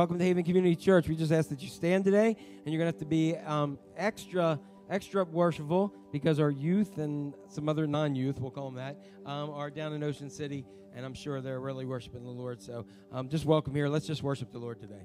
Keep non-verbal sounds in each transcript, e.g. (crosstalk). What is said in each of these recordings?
welcome to Haven Community Church. We just ask that you stand today, and you're going to have to be um, extra extra worshipful because our youth and some other non-youth, we'll call them that, um, are down in Ocean City, and I'm sure they're really worshiping the Lord. So um, just welcome here. Let's just worship the Lord today.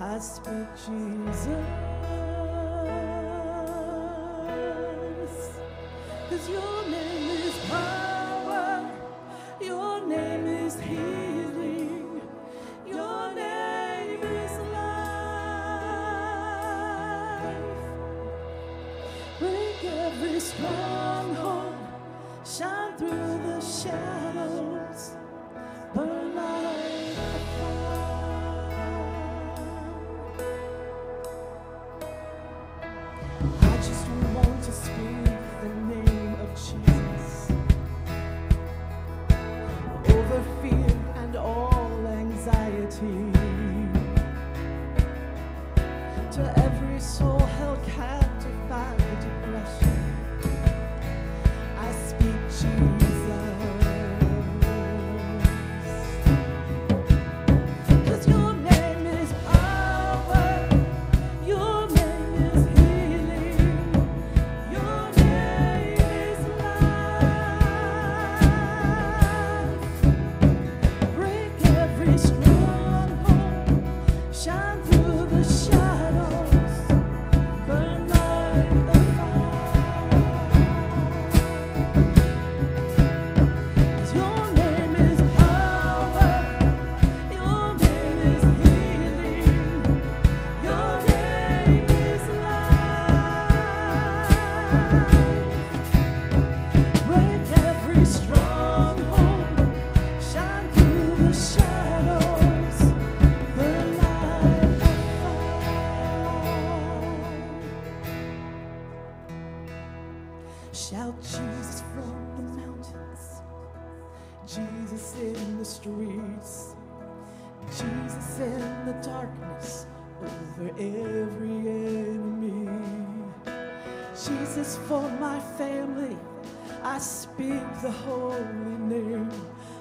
I speak Jesus. Cause your name is power, your name is healing, your name is life. Break every stronghold, shine through the shadows,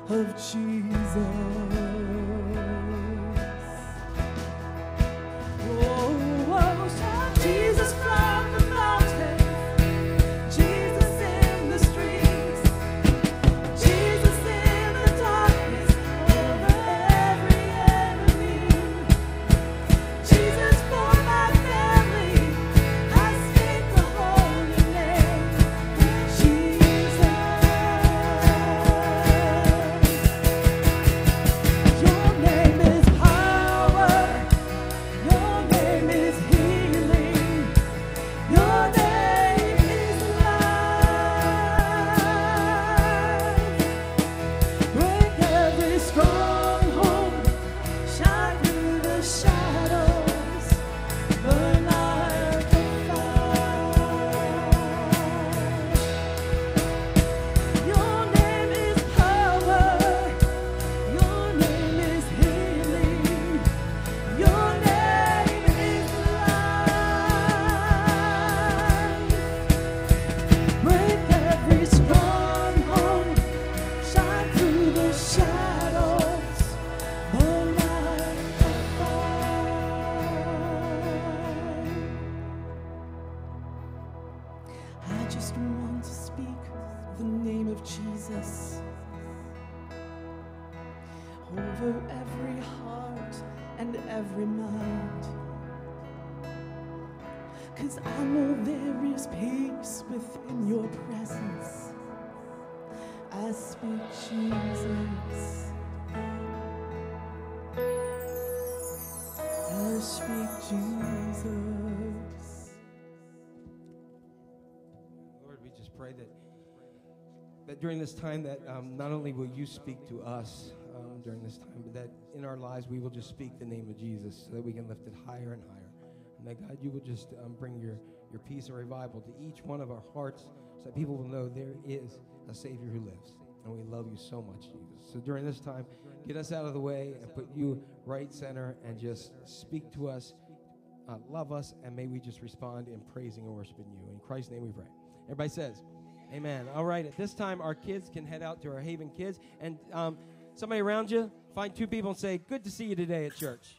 of Jesus. During this time that um, not only will you speak to us um, during this time, but that in our lives we will just speak the name of Jesus so that we can lift it higher and higher. And that God, you will just um, bring your, your peace and revival to each one of our hearts so that people will know there is a Savior who lives. And we love you so much, Jesus. So during this time, get us out of the way and put you right center and just speak to us, uh, love us, and may we just respond in praising and worshiping you. In Christ's name we pray. Everybody says, Amen. All right, at this time, our kids can head out to our Haven Kids. And um, Somebody around you, find two people and say, Good to see you today at church.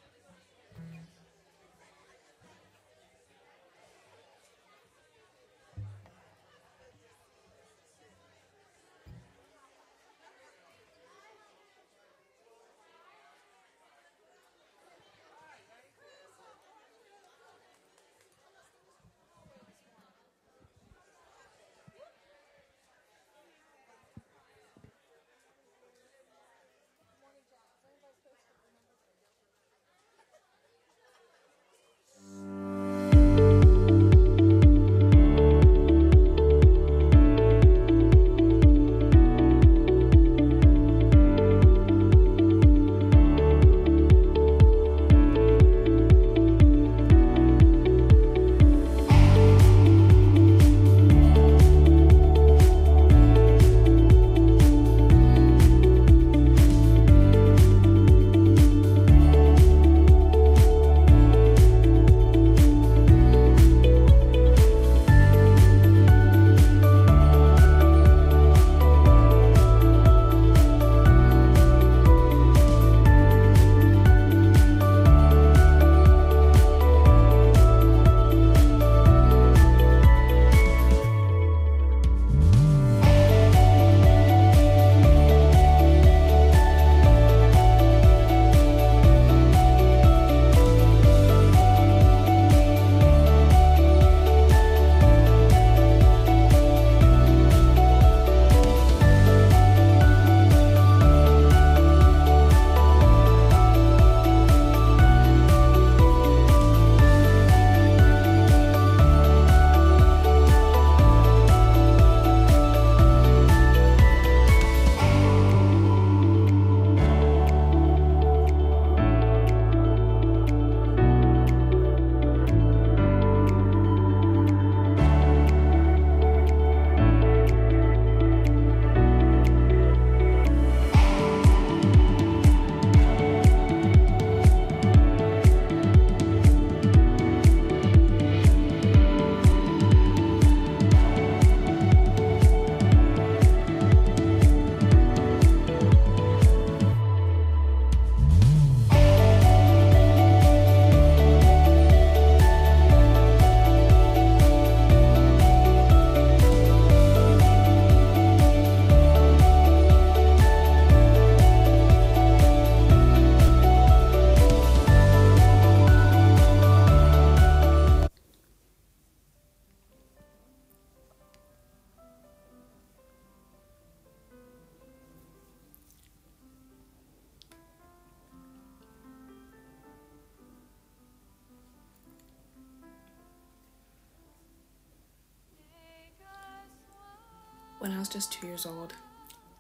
Just two years old,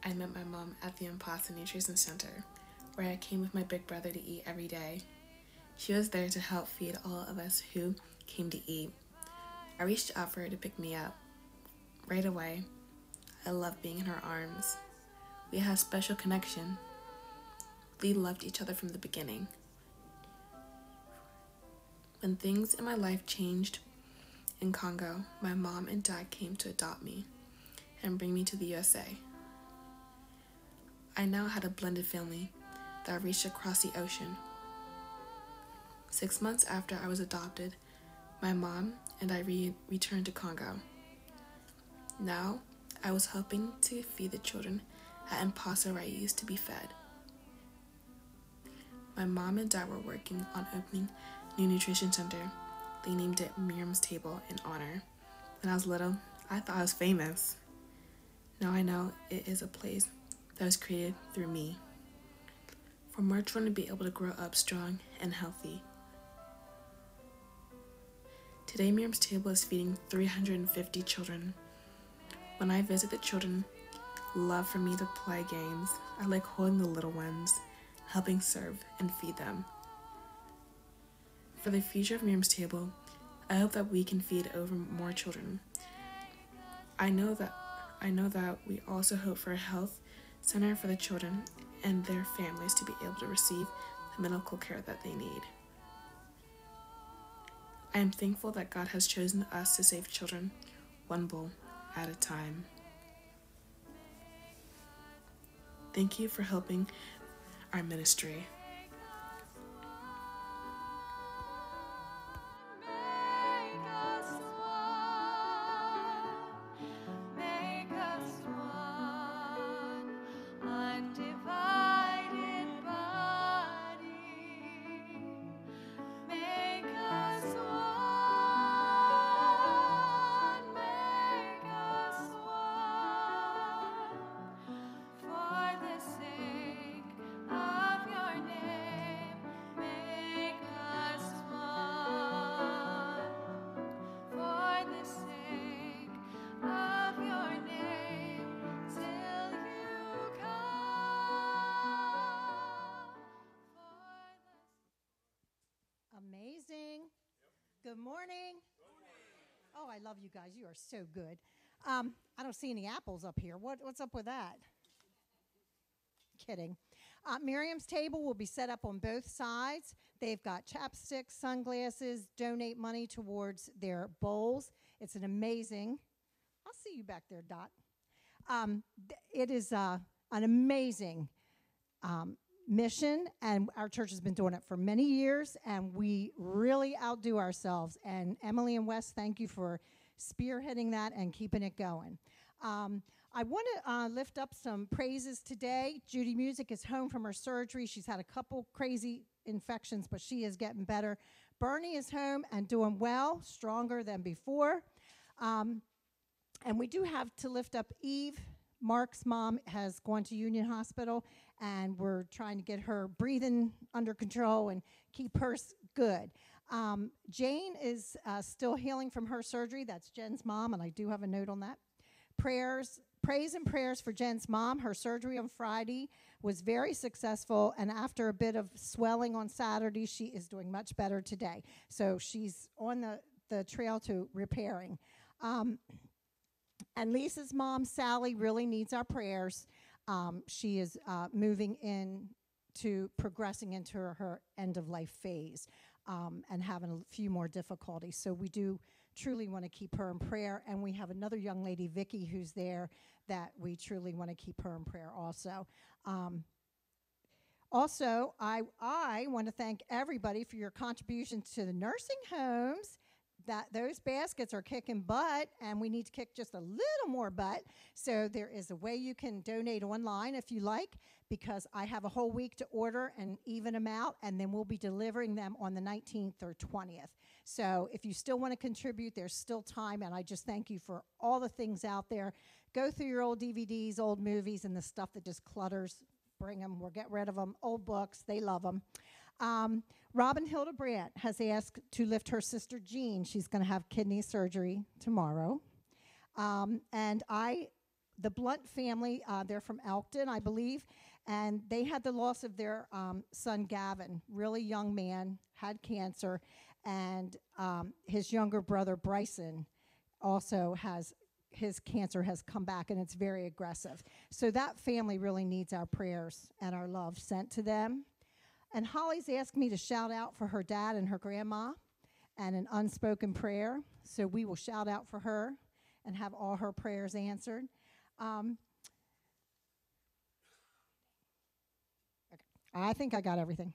I met my mom at the Impasa Nutrition Center, where I came with my big brother to eat every day. She was there to help feed all of us who came to eat. I reached out for her to pick me up. Right away, I loved being in her arms. We had a special connection. We loved each other from the beginning. When things in my life changed in Congo, my mom and dad came to adopt me and bring me to the USA. I now had a blended family that reached across the ocean. Six months after I was adopted, my mom and I re- returned to Congo. Now, I was helping to feed the children at Impasa where I used to be fed. My mom and dad were working on opening a new nutrition center. They named it Miriam's Table in honor. When I was little, I thought I was famous. Now I know it is a place that was created through me. For children to be able to grow up strong and healthy. Today, Miriam's Table is feeding 350 children. When I visit the children, love for me to play games. I like holding the little ones, helping serve and feed them. For the future of Miriam's Table, I hope that we can feed over more children. I know that I know that we also hope for a health center for the children and their families to be able to receive the medical care that they need. I am thankful that God has chosen us to save children one bowl at a time. Thank you for helping our ministry. So good. Um, I don't see any apples up here. What, what's up with that? Kidding. Uh, Miriam's table will be set up on both sides. They've got chapsticks, sunglasses, donate money towards their bowls. It's an amazing. I'll see you back there, Dot. Um, it is uh, an amazing um, mission, and our church has been doing it for many years, and we really outdo ourselves. And Emily and Wes, thank you for spearheading that and keeping it going. Um, I want to uh, lift up some praises today. Judy Music is home from her surgery. She's had a couple crazy infections, but she is getting better. Bernie is home and doing well, stronger than before. Um, and we do have to lift up Eve. Mark's mom has gone to Union Hospital, and we're trying to get her breathing under control and keep her good. Um, Jane is uh, still healing from her surgery. That's Jen's mom, and I do have a note on that. Prayers, praise and prayers for Jen's mom. Her surgery on Friday was very successful, and after a bit of swelling on Saturday, she is doing much better today. So she's on the, the trail to repairing. Um, and Lisa's mom, Sally, really needs our prayers. Um, she is uh, moving in to progressing into her, her end of life phase um, and having a few more difficulties. So we do truly want to keep her in prayer. And we have another young lady, Vicky, who's there that we truly want to keep her in prayer also. Um, also, I, I want to thank everybody for your contributions to the nursing homes. That those baskets are kicking butt, and we need to kick just a little more butt. So there is a way you can donate online if you like, because I have a whole week to order and even them out, and then we'll be delivering them on the 19th or 20th. So if you still want to contribute, there's still time, and I just thank you for all the things out there. Go through your old DVDs, old movies, and the stuff that just clutters bring them, we'll get rid of them. Old books, they love them. Um, Robin Hildebrandt has asked to lift her sister Jean. She's going to have kidney surgery tomorrow. Um, and I, the Blunt family, uh, they're from Elkton, I believe, and they had the loss of their um, son Gavin, really young man, had cancer, and um, his younger brother Bryson also has his cancer has come back and it's very aggressive. So that family really needs our prayers and our love sent to them. And Holly's asked me to shout out for her dad and her grandma and an unspoken prayer. So we will shout out for her and have all her prayers answered. Um, okay. I think I got everything.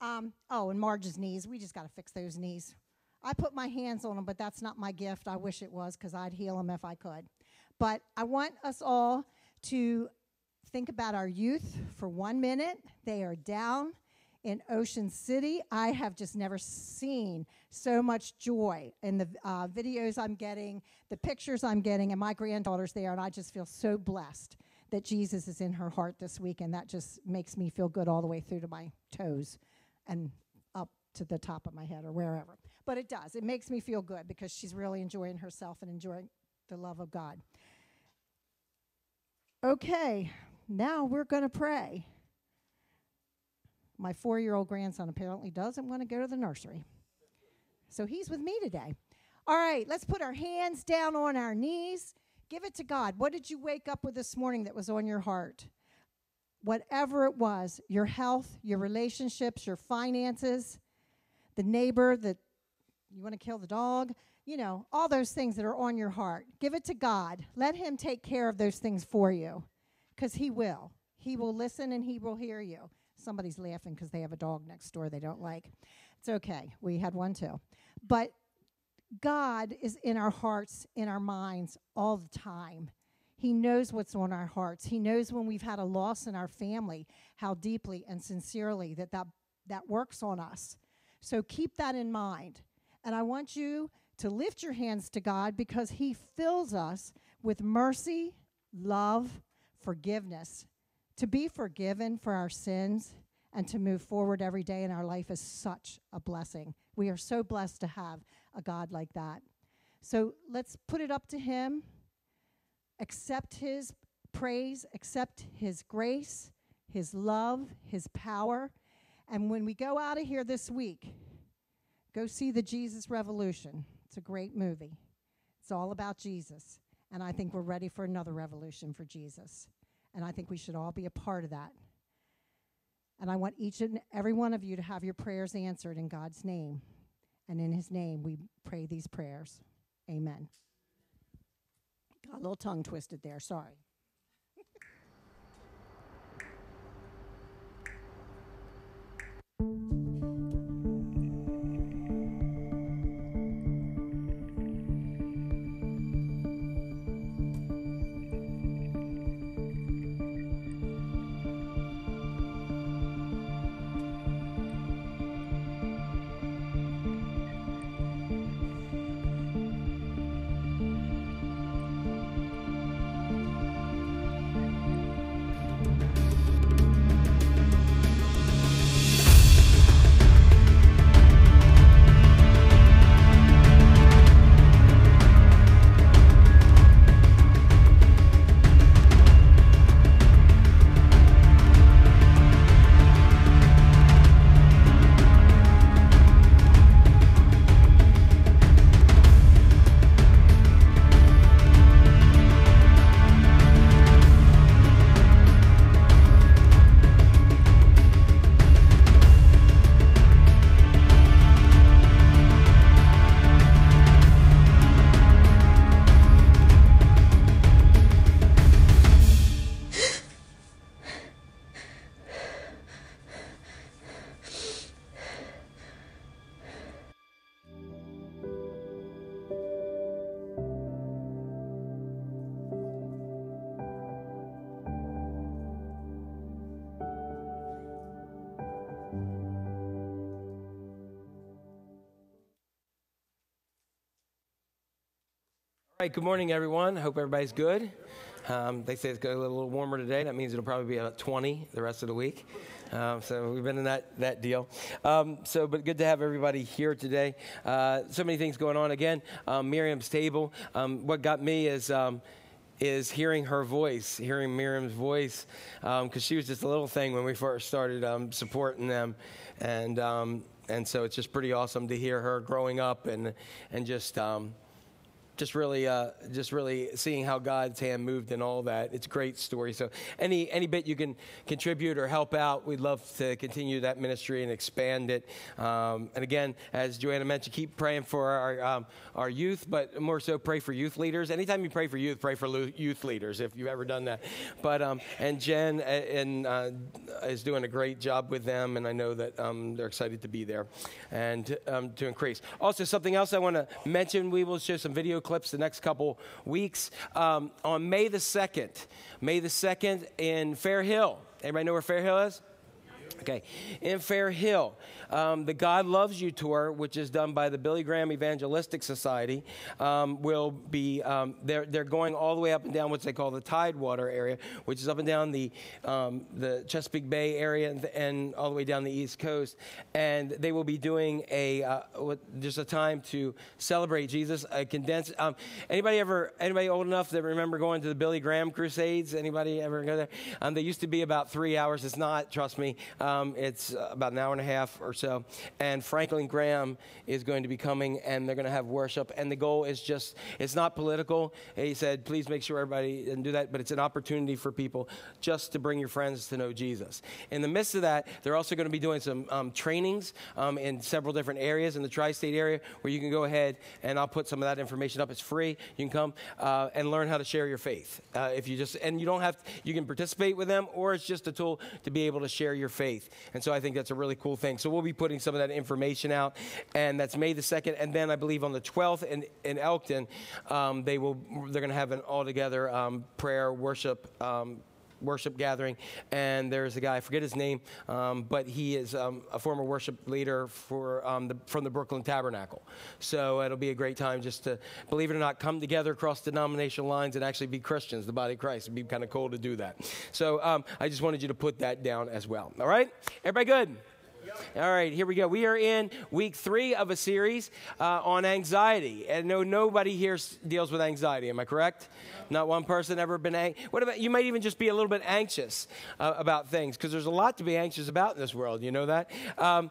Um, oh, and Marge's knees. We just got to fix those knees. I put my hands on them, but that's not my gift. I wish it was because I'd heal them if I could. But I want us all to think about our youth for one minute. They are down in Ocean City. I have just never seen so much joy in the uh, videos I'm getting, the pictures I'm getting, and my granddaughter's there, and I just feel so blessed that Jesus is in her heart this week, and that just makes me feel good all the way through to my toes and up to the top of my head or wherever. But it does. It makes me feel good because she's really enjoying herself and enjoying the love of God. Okay, now we're going to pray. My four year old grandson apparently doesn't want to go to the nursery. So he's with me today. All right, let's put our hands down on our knees. Give it to God. What did you wake up with this morning that was on your heart? Whatever it was your health, your relationships, your finances, the neighbor that you want to kill the dog, you know, all those things that are on your heart. Give it to God. Let Him take care of those things for you because He will. He will listen and he will hear you. Somebody's laughing because they have a dog next door they don't like. It's okay. We had one too. But God is in our hearts, in our minds all the time. He knows what's on our hearts. He knows when we've had a loss in our family, how deeply and sincerely that that, that works on us. So keep that in mind. And I want you to lift your hands to God because He fills us with mercy, love, forgiveness. To be forgiven for our sins and to move forward every day in our life is such a blessing. We are so blessed to have a God like that. So let's put it up to Him, accept His praise, accept His grace, His love, His power. And when we go out of here this week, go see the Jesus Revolution. It's a great movie. It's all about Jesus. And I think we're ready for another revolution for Jesus. And I think we should all be a part of that. And I want each and every one of you to have your prayers answered in God's name. And in his name, we pray these prayers. Amen. Got a little tongue twisted there. Sorry. (laughs) right, good morning, everyone. Hope everybody's good. Um, they say it's going to a little warmer today. That means it'll probably be about 20 the rest of the week. Um, so we've been in that, that deal. Um, so, but good to have everybody here today. Uh, so many things going on. Again, um, Miriam's table. Um, what got me is um, is hearing her voice, hearing Miriam's voice, because she was just a little thing when we first started um, supporting them, and um, and so it's just pretty awesome to hear her growing up and and just. Um, just really, uh, just really seeing how God's hand moved and all that. It's a great story. So, any any bit you can contribute or help out, we'd love to continue that ministry and expand it. Um, and again, as Joanna mentioned, keep praying for our um, our youth, but more so pray for youth leaders. Anytime you pray for youth, pray for lo- youth leaders if you've ever done that. But um, and Jen uh, and uh, is doing a great job with them, and I know that um, they're excited to be there and um, to increase. Also, something else I want to mention: we will show some video clips the next couple weeks um, on May the second. May the second in Fair Hill. Anybody know where Fair Hill is? Okay, in Fair Hill, um, the God Loves You tour, which is done by the Billy Graham Evangelistic Society, um, will be. Um, they're they're going all the way up and down what they call the Tidewater area, which is up and down the um, the Chesapeake Bay area and, and, all the way down the East Coast, and they will be doing a uh, just a time to celebrate Jesus. A condensed. Um, anybody ever anybody old enough that remember going to the Billy Graham Crusades? Anybody ever go there? They used to be about three hours. It's not. Trust me. Um, Um, it's about an hour and a half or so. And Franklin Graham is going to be coming, and they're going to have worship. And the goal is just, it's not political. He said, please make sure everybody and do that, but it's an opportunity for people just to bring your friends to know Jesus. In the midst of that, they're also going to be doing some um, trainings um, in several different areas in the tri state area where you can go ahead and I'll put some of that information up. It's free. You can come uh, and learn how to share your faith. Uh, if you just, and you don't have, you can participate with them, or it's just a tool to be able to share your faith. And so I think that's a really cool thing. So we'll be putting some of that information out, and that's May the 2nd. And then I believe on the 12th in, in Elkton, um, they will, they're going to have an all together um, prayer, worship, um, worship gathering, and there's a guy, I forget his name, um, but he is um, a former worship leader for, um, the, from the Brooklyn Tabernacle. So it'll be a great time just to, believe it or not, come together across denominational lines and actually be Christians, the body of Christ. It'd be kind of cool to do that. So um, I just wanted you to put that down as well. All right? Everybody good? All right, here we go. We are in week three of a series uh, on anxiety. And no, nobody here deals with anxiety. Am I correct? Not one person ever been anxious. What about you? Might even just be a little bit anxious uh, about things because there's a lot to be anxious about in this world. You know that. Um,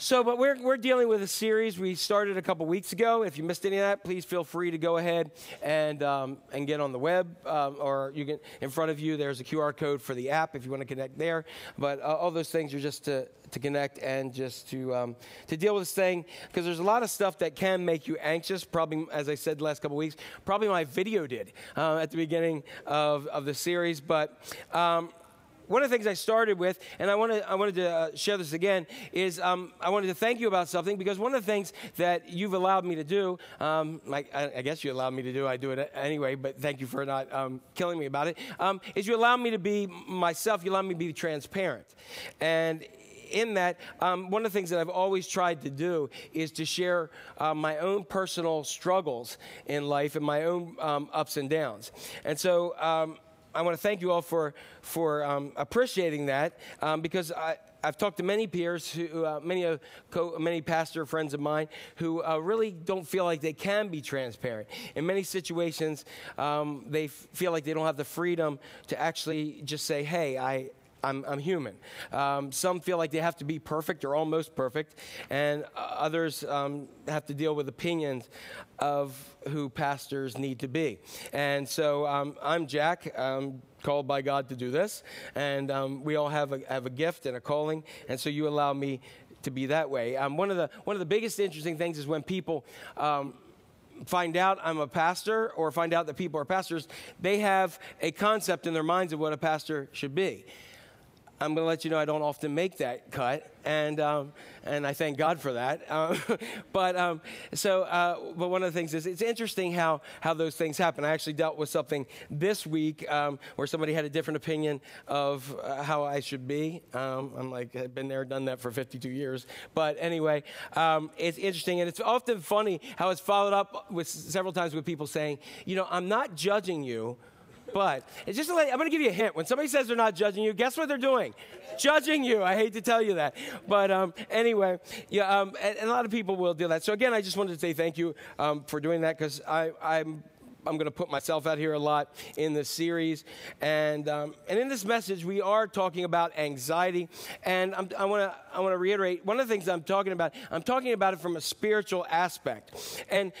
so, but we're, we're dealing with a series we started a couple weeks ago. If you missed any of that, please feel free to go ahead and, um, and get on the web, um, or you can, in front of you, there's a QR code for the app if you want to connect there. But uh, all those things are just to, to connect and just to, um, to deal with this thing, because there's a lot of stuff that can make you anxious. Probably, as I said the last couple weeks, probably my video did uh, at the beginning of, of the series. But um, one of the things I started with, and I wanted, I wanted to uh, share this again, is um, I wanted to thank you about something because one of the things that you've allowed me to do, um, I, I guess you allowed me to do, I do it anyway, but thank you for not um, killing me about it, um, is you allow me to be myself, you allow me to be transparent. And in that, um, one of the things that I've always tried to do is to share uh, my own personal struggles in life and my own um, ups and downs. And so, um, I want to thank you all for for um, appreciating that um, because I. I've talked to many peers, who, uh, many, uh, co- many pastor friends of mine, who uh, really don't feel like they can be transparent. In many situations, um, they f- feel like they don't have the freedom to actually just say, "Hey, I, I'm, I'm human. Um, some feel like they have to be perfect or almost perfect, and uh, others um, have to deal with opinions of who pastors need to be. And so um, I'm Jack. I'm called by God to do this, and um, we all have a, have a gift and a calling, and so you allow me to be that way. Um, one, of the, one of the biggest interesting things is when people um, find out I'm a pastor or find out that people are pastors, they have a concept in their minds of what a pastor should be. I'm going to let you know I don't often make that cut, and um, and I thank God for that. (laughs) Um, but um, so, uh, but one of the things is it's interesting how how those things happen. I actually dealt with something this week um, where somebody had a different opinion of uh, how I should be. Um, I'm like I've been there, done that for 52 years. But anyway, um, it's interesting, and it's often funny how it's followed up with several times with people saying, you know, I'm not judging you. But it's just like, I'm going to give you a hint. When somebody says they're not judging you, guess what they're doing? Judging you. I hate to tell you that. But um, anyway, yeah, um, and, and a lot of people will do that. So again, I just wanted to say thank you um, for doing that because I'm. I'm going to put myself out here a lot in this series. And, um, and in this message, we are talking about anxiety. And I'm, I want to I wanna reiterate one of the things I'm talking about, I'm talking about it from a spiritual aspect. And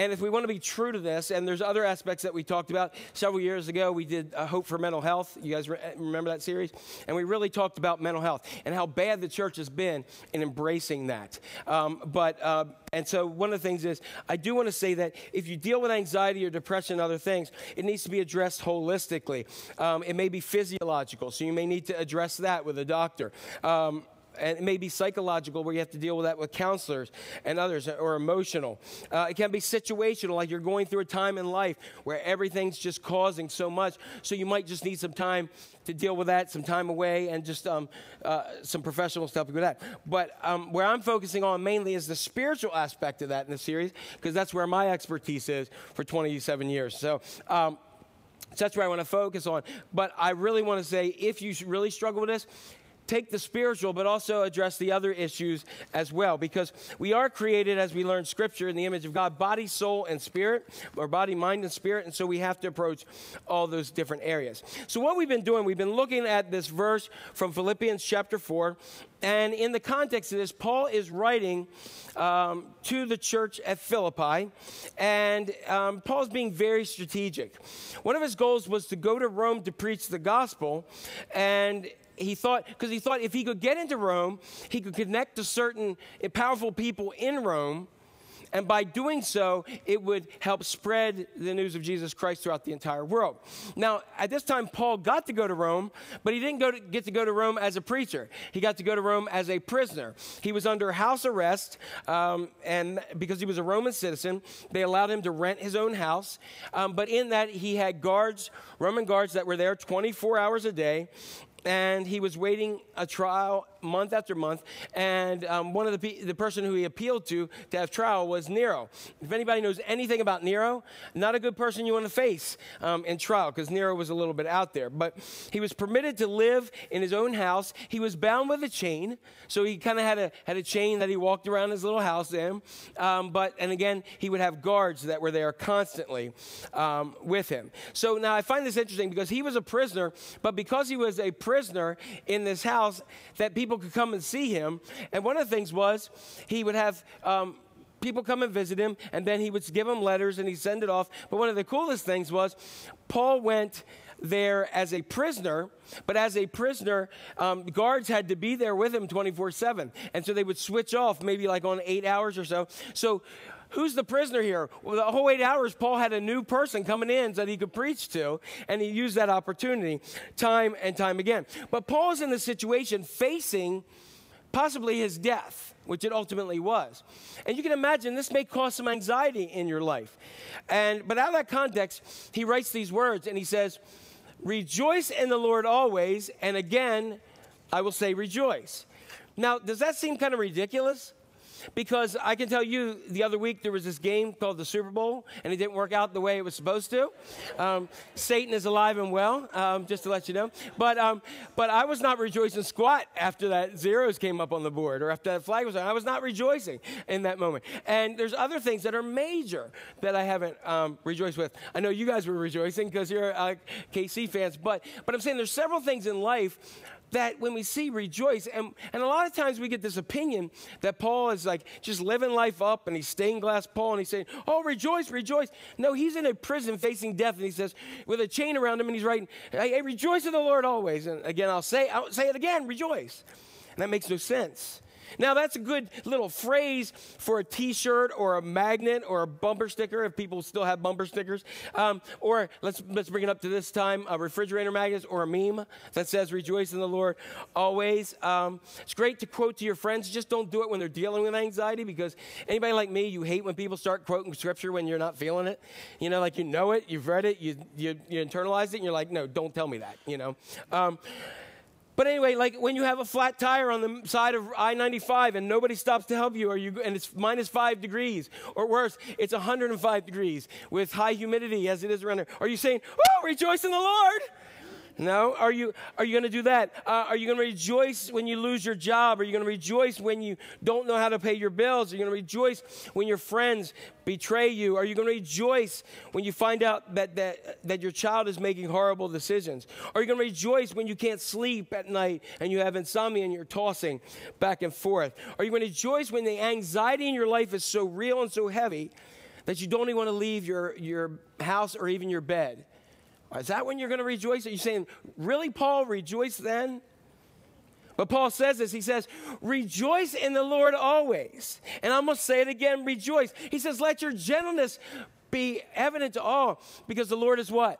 and if we want to be true to this, and there's other aspects that we talked about several years ago, we did uh, Hope for Mental Health. You guys re- remember that series? And we really talked about mental health and how bad the church has been in embracing that. Um, but, uh, and so one of the things is, I do want to say that if you deal with anxiety or depression and other things, it needs to be addressed holistically. Um, it may be physiological, so you may need to address that with a doctor. Um, and it may be psychological where you have to deal with that with counselors and others or emotional. Uh, it can be situational like you're going through a time in life where everything's just causing so much so you might just need some time to deal with that some time away and just um, uh, some professional stuff with that. But um, where i'm focusing on mainly is the spiritual aspect of that in the series because that's where my expertise is for 27 years. So um, so that's where I want to focus on. But I really want to say if you really struggle with this, take the spiritual, but also address the other issues as well, because we are created, as we learn scripture, in the image of God, body, soul, and spirit, or body, mind, and spirit. And so we have to approach all those different areas. So, what we've been doing, we've been looking at this verse from Philippians chapter 4. And in the context of this, Paul is writing um, to the church at Philippi, and um, Paul's being very strategic. One of his goals was to go to Rome to preach the gospel, and he thought, because he thought if he could get into Rome, he could connect to certain powerful people in Rome and by doing so, it would help spread the news of Jesus Christ throughout the entire world. Now, at this time, Paul got to go to Rome, but he didn't to, get to go to Rome as a preacher. He got to go to Rome as a prisoner. He was under house arrest, um, and because he was a Roman citizen, they allowed him to rent his own house. Um, but in that, he had guards, Roman guards, that were there 24 hours a day and he was waiting a trial month after month. And um, one of the pe- the person who he appealed to to have trial was Nero. If anybody knows anything about Nero, not a good person you want to face um, in trial because Nero was a little bit out there. But he was permitted to live in his own house. He was bound with a chain, so he kind of had a had a chain that he walked around his little house in. Um, but and again, he would have guards that were there constantly um, with him. So now I find this interesting because he was a prisoner, but because he was a prisoner in this house, that people could come and see him. And one of the things was he would have. Um, people come and visit him, and then he would give them letters and he'd send it off. But one of the coolest things was Paul went there as a prisoner, but as a prisoner, um, guards had to be there with him 24 7. And so they would switch off maybe like on eight hours or so. So Who's the prisoner here? Well, the whole eight hours, Paul had a new person coming in that he could preach to, and he used that opportunity time and time again. But Paul's in the situation facing possibly his death, which it ultimately was. And you can imagine this may cause some anxiety in your life. And but out of that context, he writes these words and he says, Rejoice in the Lord always, and again, I will say rejoice. Now, does that seem kind of ridiculous? Because I can tell you, the other week there was this game called the Super Bowl, and it didn't work out the way it was supposed to. Um, Satan is alive and well, um, just to let you know. But um, but I was not rejoicing squat after that zeros came up on the board, or after that flag was on. I was not rejoicing in that moment. And there's other things that are major that I haven't um, rejoiced with. I know you guys were rejoicing because you're uh, KC fans, but but I'm saying there's several things in life that when we see rejoice, and, and a lot of times we get this opinion that Paul is like just living life up and he's stained glass Paul and he's saying, Oh, rejoice, rejoice. No, he's in a prison facing death and he says, with a chain around him, and he's writing, Hey, rejoice in the Lord always. And again, I'll say, I'll say it again, rejoice. And that makes no sense. Now, that's a good little phrase for a t shirt or a magnet or a bumper sticker, if people still have bumper stickers. Um, or let's, let's bring it up to this time a refrigerator magnet or a meme that says, Rejoice in the Lord always. Um, it's great to quote to your friends. Just don't do it when they're dealing with anxiety because anybody like me, you hate when people start quoting scripture when you're not feeling it. You know, like you know it, you've read it, you, you, you internalize it, and you're like, No, don't tell me that, you know. Um, but anyway, like when you have a flat tire on the side of I 95 and nobody stops to help you, or you, and it's minus five degrees, or worse, it's 105 degrees with high humidity as it is around there, are you saying, Oh, rejoice in the Lord? No? Are you, are you going to do that? Uh, are you going to rejoice when you lose your job? Are you going to rejoice when you don't know how to pay your bills? Are you going to rejoice when your friends betray you? Are you going to rejoice when you find out that, that, that your child is making horrible decisions? Are you going to rejoice when you can't sleep at night and you have insomnia and you're tossing back and forth? Are you going to rejoice when the anxiety in your life is so real and so heavy that you don't even want to leave your, your house or even your bed? Is that when you're going to rejoice? Are you saying, really, Paul, rejoice then? But Paul says this. He says, Rejoice in the Lord always. And I'm going to say it again rejoice. He says, Let your gentleness be evident to all, because the Lord is what?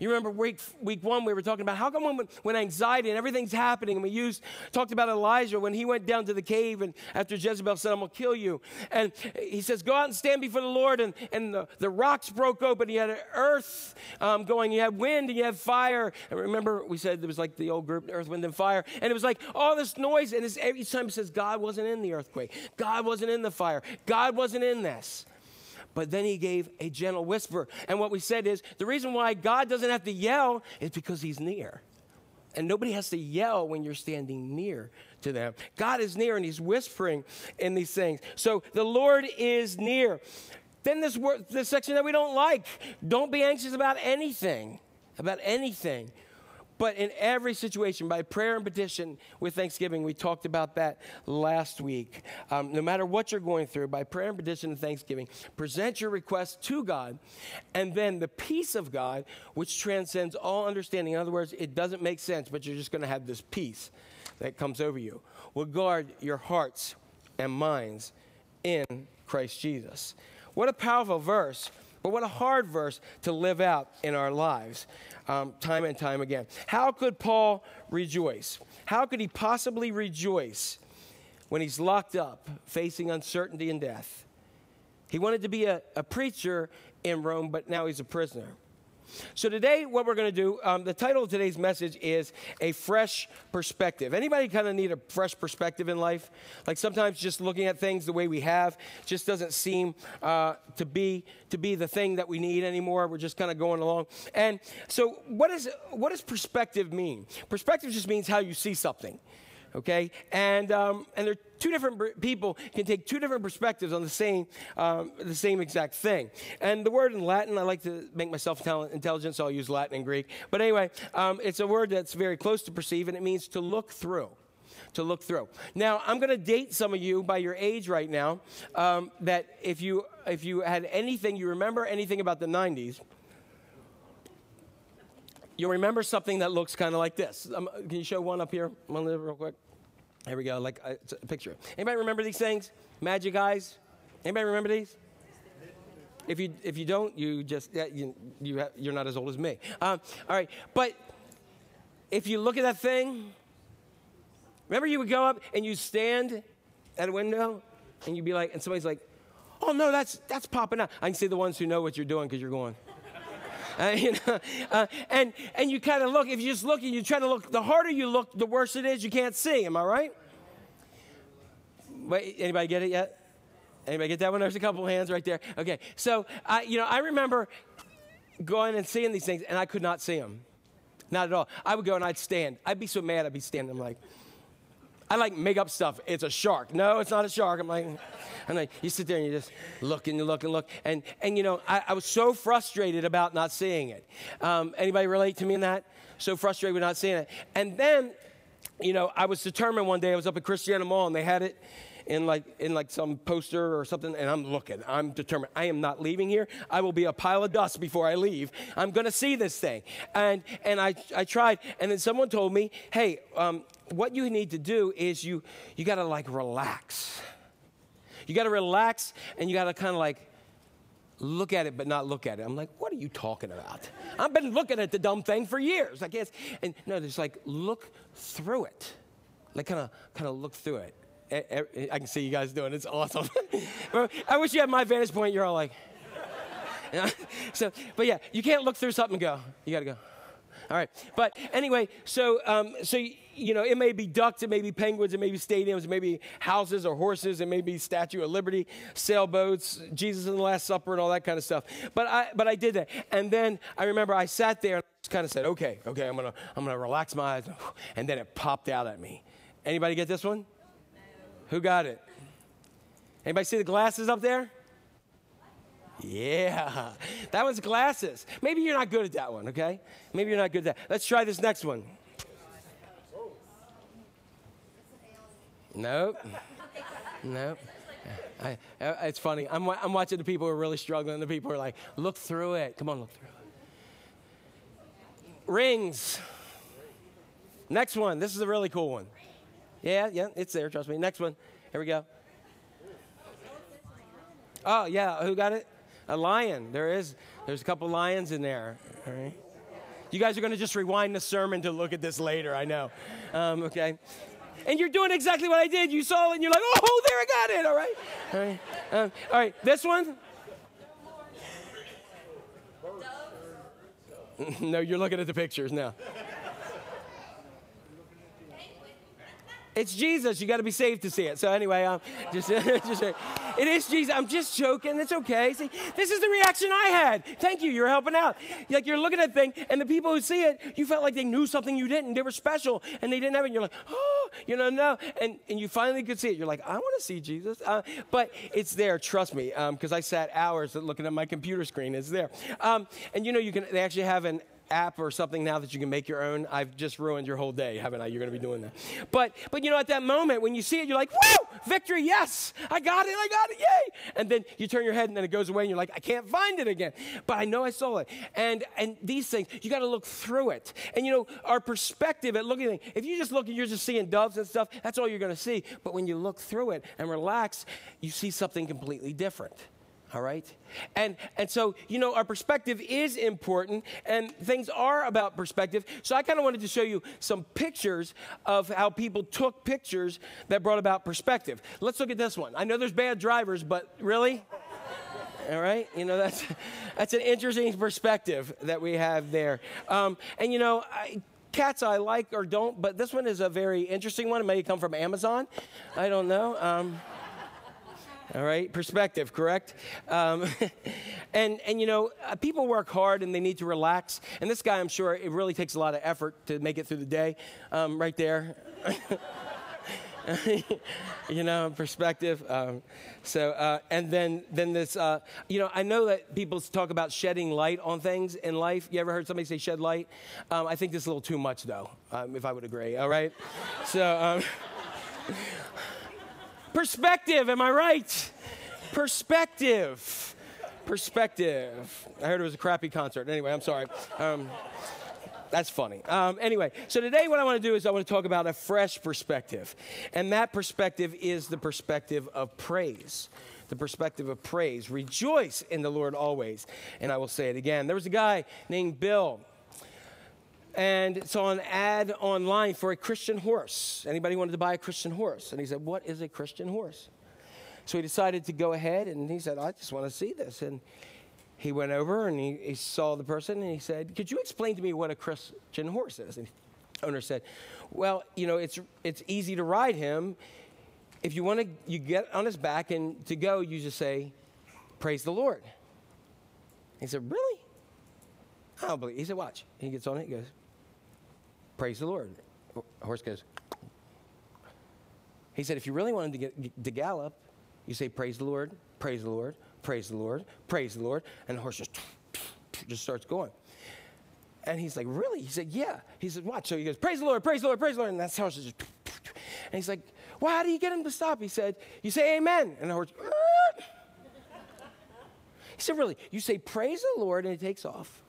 You remember week, week one, we were talking about how come when, when anxiety and everything's happening, and we used, talked about Elijah when he went down to the cave and after Jezebel said, I'm going to kill you. And he says, Go out and stand before the Lord. And, and the, the rocks broke open. You had earth um, going, you had wind, and you had fire. And remember, we said it was like the old group, Earth, Wind, and Fire. And it was like all this noise. And every time it says, God wasn't in the earthquake, God wasn't in the fire, God wasn't in this but then he gave a gentle whisper. And what we said is the reason why God doesn't have to yell is because he's near. And nobody has to yell when you're standing near to them. God is near and He's whispering in these things. So the Lord is near. Then this word, this section that we don't like. Don't be anxious about anything. About anything. But in every situation, by prayer and petition with thanksgiving, we talked about that last week. Um, no matter what you're going through, by prayer and petition and thanksgiving, present your request to God, and then the peace of God, which transcends all understanding. In other words, it doesn't make sense, but you're just going to have this peace that comes over you, will guard your hearts and minds in Christ Jesus. What a powerful verse, but what a hard verse to live out in our lives um, time and time again. How could Paul rejoice? How could he possibly rejoice when he's locked up, facing uncertainty and death? He wanted to be a, a preacher in Rome, but now he's a prisoner. So today, what we're going to do, um, the title of today's message is a fresh perspective. Anybody kind of need a fresh perspective in life? Like sometimes just looking at things the way we have just doesn't seem uh, to be to be the thing that we need anymore. We're just kind of going along. And so, what is what does perspective mean? Perspective just means how you see something okay? And um, and there are two different people can take two different perspectives on the same um, the same exact thing. And the word in latin i like to make myself intelligent so i'll use latin and greek. But anyway um, it's a word that's very close to perceive and it means to look through to look through. Now i'm going to date some of you by your age right now um, that if you if you had anything you remember anything about the 90s you'll remember something that looks kind of like this. Um, can you show one up here, one real quick? Here we go, like uh, it's a picture. Anybody remember these things? Magic eyes? Anybody remember these? If you if you don't, you just yeah, you you have, you're not as old as me. Um, all right, but if you look at that thing, remember you would go up and you stand at a window and you'd be like, and somebody's like, "Oh no, that's that's popping out." I can see the ones who know what you're doing because you're going. Uh, (laughs) you know, uh, and and you kind of look. If you just look and you try to look, the harder you look, the worse it is. You can't see. Am I right? Wait, anybody get it yet? Anybody get that one? There's a couple hands right there. Okay, so I, you know, I remember going and seeing these things, and I could not see them, not at all. I would go and I'd stand. I'd be so mad. I'd be standing. I'm like, I like make up stuff. It's a shark. No, it's not a shark. I'm like. And like you sit there and you just look and you look and look. And, and you know, I, I was so frustrated about not seeing it. Um, anybody relate to me in that? So frustrated with not seeing it. And then, you know, I was determined one day, I was up at Christiana Mall and they had it in like in like some poster or something and i'm looking i'm determined i am not leaving here i will be a pile of dust before i leave i'm going to see this thing and and i i tried and then someone told me hey um, what you need to do is you you got to like relax you got to relax and you got to kind of like look at it but not look at it. I'm like, what are you talking about? I've been looking at the dumb thing for years. I guess. And no, there's like look through it. Like kind of kind of look through it. I, can see you guys doing it. It's awesome. (laughs) I wish you had my vantage point. You're all like, (laughs) so, but yeah, you can't look through something and go. You got to go. All right. But anyway, so um, so you know, it may be ducks, it may be penguins, it may be stadiums, it may be houses or horses, it may be Statue of Liberty, sailboats, Jesus in the Last Supper, and all that kind of stuff. But I but I did that, and then I remember I sat there and just kind of said, okay, okay, I'm gonna I'm gonna relax my eyes, and then it popped out at me. Anybody get this one? Who got it? Anybody see the glasses up there? Yeah, that was glasses. Maybe you're not good at that one, okay? Maybe you're not good at that. Let's try this next one. Nope. Nope. I, I- it's funny. I'm, I'm watching the people who are really struggling. The people are like, look through it. Come on, look through it. Rings. Next one. This is a really cool one. Yeah, yeah, it's there. Trust me. Next one. Here we go. Oh, yeah. Who got it? A lion. There is. There's a couple lions in there. All right. You guys are going to just rewind the sermon to look at this later. I know. Um, okay. And you're doing exactly what I did. You saw it and you're like, oh, there I got it. All right. All right. Um, all right. This one. (laughs) no, you're looking at the pictures now. It's Jesus. You got to be saved to see it. So anyway, um, just, (laughs) just it is Jesus. I'm just joking. It's okay. See, this is the reaction I had. Thank you. You're helping out. Like you're looking at thing, and the people who see it, you felt like they knew something you didn't. They were special, and they didn't have it. And you're like, oh, you know, no. And and you finally could see it. You're like, I want to see Jesus. Uh, but it's there. Trust me, because I sat hours looking at my computer screen. It's there. Um, and you know, you can. They actually have an app or something now that you can make your own. I've just ruined your whole day, haven't I? You're going to be doing that. But but you know, at that moment when you see it, you're like, "Woo! Victory! Yes, I got it! I got it! Yay!" And then you turn your head, and then it goes away, and you're like, "I can't find it again." But I know I saw it. And and these things, you got to look through it. And you know, our perspective at looking at if you just look and you're just seeing doves and stuff, that's all you're going to see. But when you look through it and relax, you see something completely different all right? And and so you know our perspective is important and things are about perspective. So i kind of wanted to show you some pictures of how people took pictures that brought about perspective. Let's look at this one. I know there's bad drivers but really? All right? You know that's that's an interesting perspective that we have there. Um, and you know I, cats i like or don't but this one is a very interesting one. It may come from amazon. I don't know. Um, all right, perspective, correct? Um, (laughs) and and you know, uh, people work hard and they need to relax. And this guy, I'm sure, it really takes a lot of effort to make it through the day. Um, right there. (laughs) you know, perspective. Um, so, uh, and then, then this, uh, you know, I know that people talk about shedding light on things in life. You ever heard somebody say shed light? Um, I think this is a little too much, though, um, if I would agree. All right. So. (laughs) Perspective, am I right? Perspective. Perspective. I heard it was a crappy concert. Anyway, I'm sorry. Um, that's funny. Um, anyway, so today what I want to do is I want to talk about a fresh perspective. And that perspective is the perspective of praise. The perspective of praise. Rejoice in the Lord always. And I will say it again. There was a guy named Bill and saw an ad online for a Christian horse. Anybody wanted to buy a Christian horse? And he said, What is a Christian horse? So he decided to go ahead and he said, I just want to see this. And he went over and he, he saw the person and he said, Could you explain to me what a Christian horse is? And the owner said, Well, you know, it's, it's easy to ride him. If you want to, you get on his back and to go, you just say, Praise the Lord. He said, Really? I don't believe. He said, Watch. He gets on it, he goes, Praise the Lord. Horse goes. He said, if you really wanted to get to gallop, you say, Praise the Lord, praise the Lord, praise the Lord, praise the Lord, and the horse just just starts going. And he's like, Really? He said, Yeah. He said, Watch. So he goes, Praise the Lord, praise the Lord, praise the Lord, and that horse is just. And he's like, Well, how do you get him to stop? He said, You say Amen, and the horse. (laughs) He said, Really? You say Praise the Lord, and it takes off.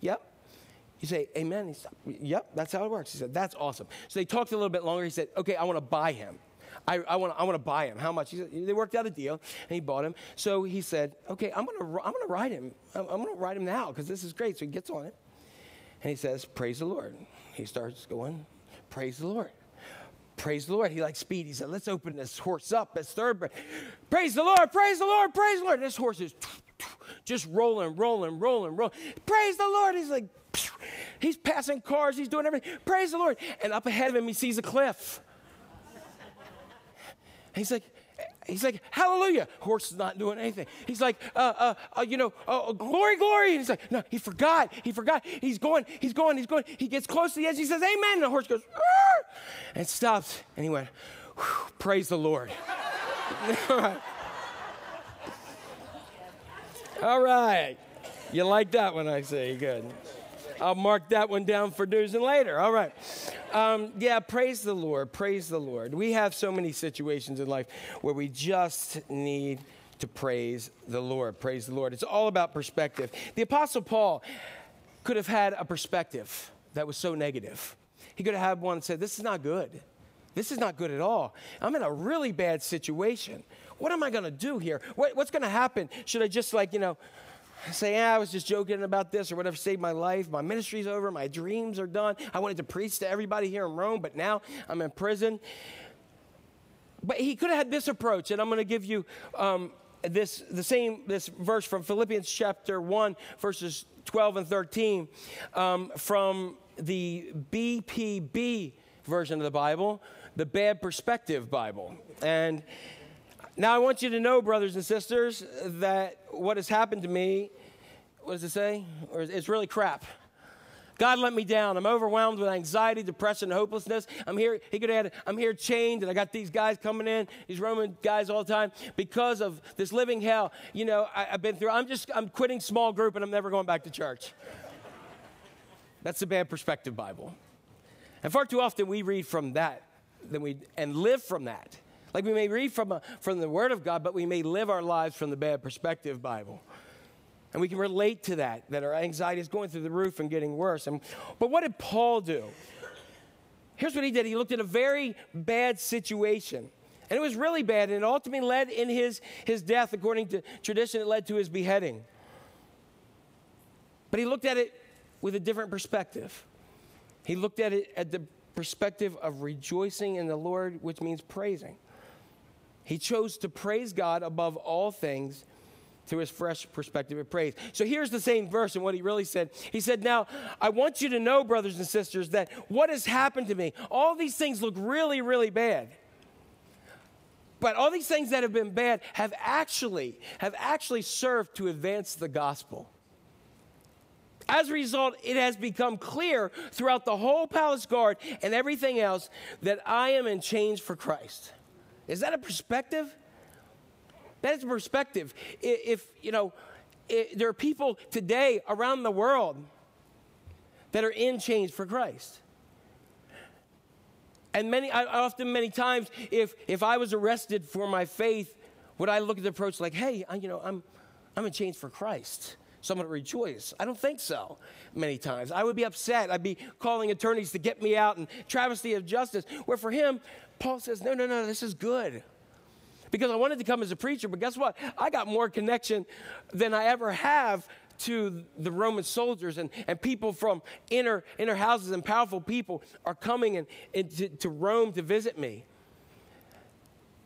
Yep. You say, Amen. He said, yep, that's how it works. He said, That's awesome. So they talked a little bit longer. He said, Okay, I want to buy him. I, I want to buy him. How much? Said, they worked out a deal, and he bought him. So he said, Okay, I'm going to I'm gonna ride him. I'm, I'm going to ride him now because this is great. So he gets on it, and he says, Praise the Lord. He starts going, Praise the Lord. Praise the Lord. He likes speed. He said, Let's open this horse up. It's third. Praise the Lord. Praise the Lord. Praise the Lord. This horse is just rolling, rolling, rolling, rolling. Praise the Lord. He's like, he's passing cars, he's doing everything. Praise the Lord. And up ahead of him, he sees a cliff. He's like, He's like, hallelujah. Horse is not doing anything. He's like, uh, uh, uh, you know, uh, glory, glory. And he's like, no, he forgot. He forgot. He's going, he's going, he's going. He gets close to the edge. He says, amen. And the horse goes, Arr! and stops. And he went, praise the Lord. (laughs) All right. You like that one, I say. Good. I'll mark that one down for do's and later. All right. Um, yeah, praise the Lord. Praise the Lord. We have so many situations in life where we just need to praise the Lord. Praise the Lord. It's all about perspective. The Apostle Paul could have had a perspective that was so negative. He could have had one and said, This is not good. This is not good at all. I'm in a really bad situation. What am I going to do here? What, what's going to happen? Should I just, like, you know, say, yeah, I was just joking about this or whatever, saved my life. My ministry's over. My dreams are done. I wanted to preach to everybody here in Rome, but now I'm in prison. But he could have had this approach, and I'm going to give you um, this the same this verse from Philippians chapter one, verses 12 and 13, um, from the BPB version of the Bible, the Bad Perspective Bible. And now I want you to know, brothers and sisters, that what has happened to me, what does it say? Or it's really crap. God let me down. I'm overwhelmed with anxiety, depression, hopelessness. I'm here, he could add, I'm here chained, and I got these guys coming in, these Roman guys all the time, because of this living hell. You know, I, have been through, I'm just, I'm quitting small group and I'm never going back to church. (laughs) That's a bad perspective Bible. And far too often we read from that then we, and live from that. Like we may read from, a, from the Word of God, but we may live our lives from the bad perspective Bible. And we can relate to that, that our anxiety is going through the roof and getting worse. And, but what did Paul do? Here's what he did he looked at a very bad situation. And it was really bad, and it ultimately led in his, his death, according to tradition, it led to his beheading. But he looked at it with a different perspective. He looked at it at the perspective of rejoicing in the Lord, which means praising. He chose to praise God above all things through his fresh perspective of praise. So here's the same verse and what he really said. He said, Now, I want you to know, brothers and sisters, that what has happened to me, all these things look really, really bad. But all these things that have been bad have actually have actually served to advance the gospel. As a result, it has become clear throughout the whole palace guard and everything else that I am in chains for Christ. Is that a perspective? That is a perspective. If, you know, there are people today around the world that are in chains for Christ. And many, I often, many times, if, if I was arrested for my faith, would I look at the approach like, hey, you know, I'm, I'm in chains for Christ? So I'm going to rejoice. I don't think so many times. I would be upset. I'd be calling attorneys to get me out and travesty of justice. Where for him, Paul says, no, no, no, this is good. Because I wanted to come as a preacher, but guess what? I got more connection than I ever have to the Roman soldiers and, and people from inner, inner houses and powerful people are coming and, to, to Rome to visit me.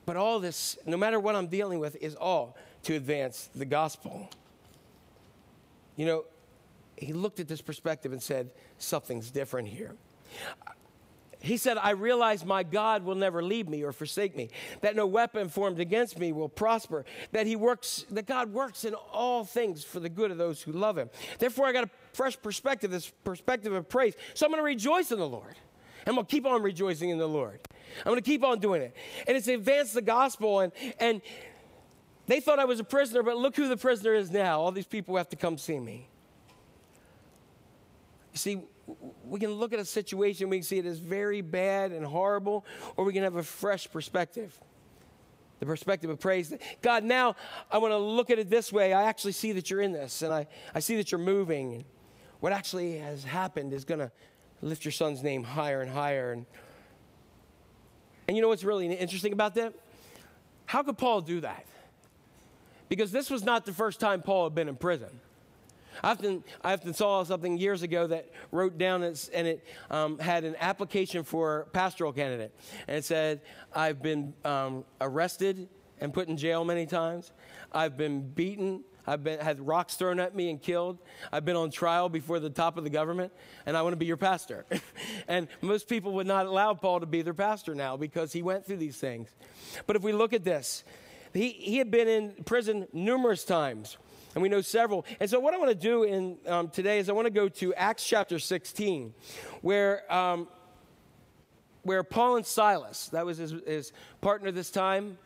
But all this, no matter what I'm dealing with, is all to advance the gospel. You know, he looked at this perspective and said, Something's different here. He said, I realize my God will never leave me or forsake me, that no weapon formed against me will prosper, that he works, that God works in all things for the good of those who love him. Therefore, I got a fresh perspective, this perspective of praise. So I'm going to rejoice in the Lord. And I'm going to keep on rejoicing in the Lord. I'm going to keep on doing it. And it's advanced the gospel. And, and they thought I was a prisoner, but look who the prisoner is now. All these people have to come see me. You see, we can look at a situation, we can see it as very bad and horrible, or we can have a fresh perspective. The perspective of praise. God, now I want to look at it this way. I actually see that you're in this, and I, I see that you're moving. What actually has happened is going to lift your son's name higher and higher. And, and you know what's really interesting about that? How could Paul do that? Because this was not the first time Paul had been in prison. I often, I often saw something years ago that wrote down and it um, had an application for pastoral candidate. And it said, I've been um, arrested and put in jail many times. I've been beaten. I've been, had rocks thrown at me and killed. I've been on trial before the top of the government, and I want to be your pastor. (laughs) and most people would not allow Paul to be their pastor now because he went through these things. But if we look at this, he, he had been in prison numerous times and we know several. And so, what I want to do in um, today is I want to go to Acts chapter 16, where um, where Paul and Silas, that was his, his partner this time,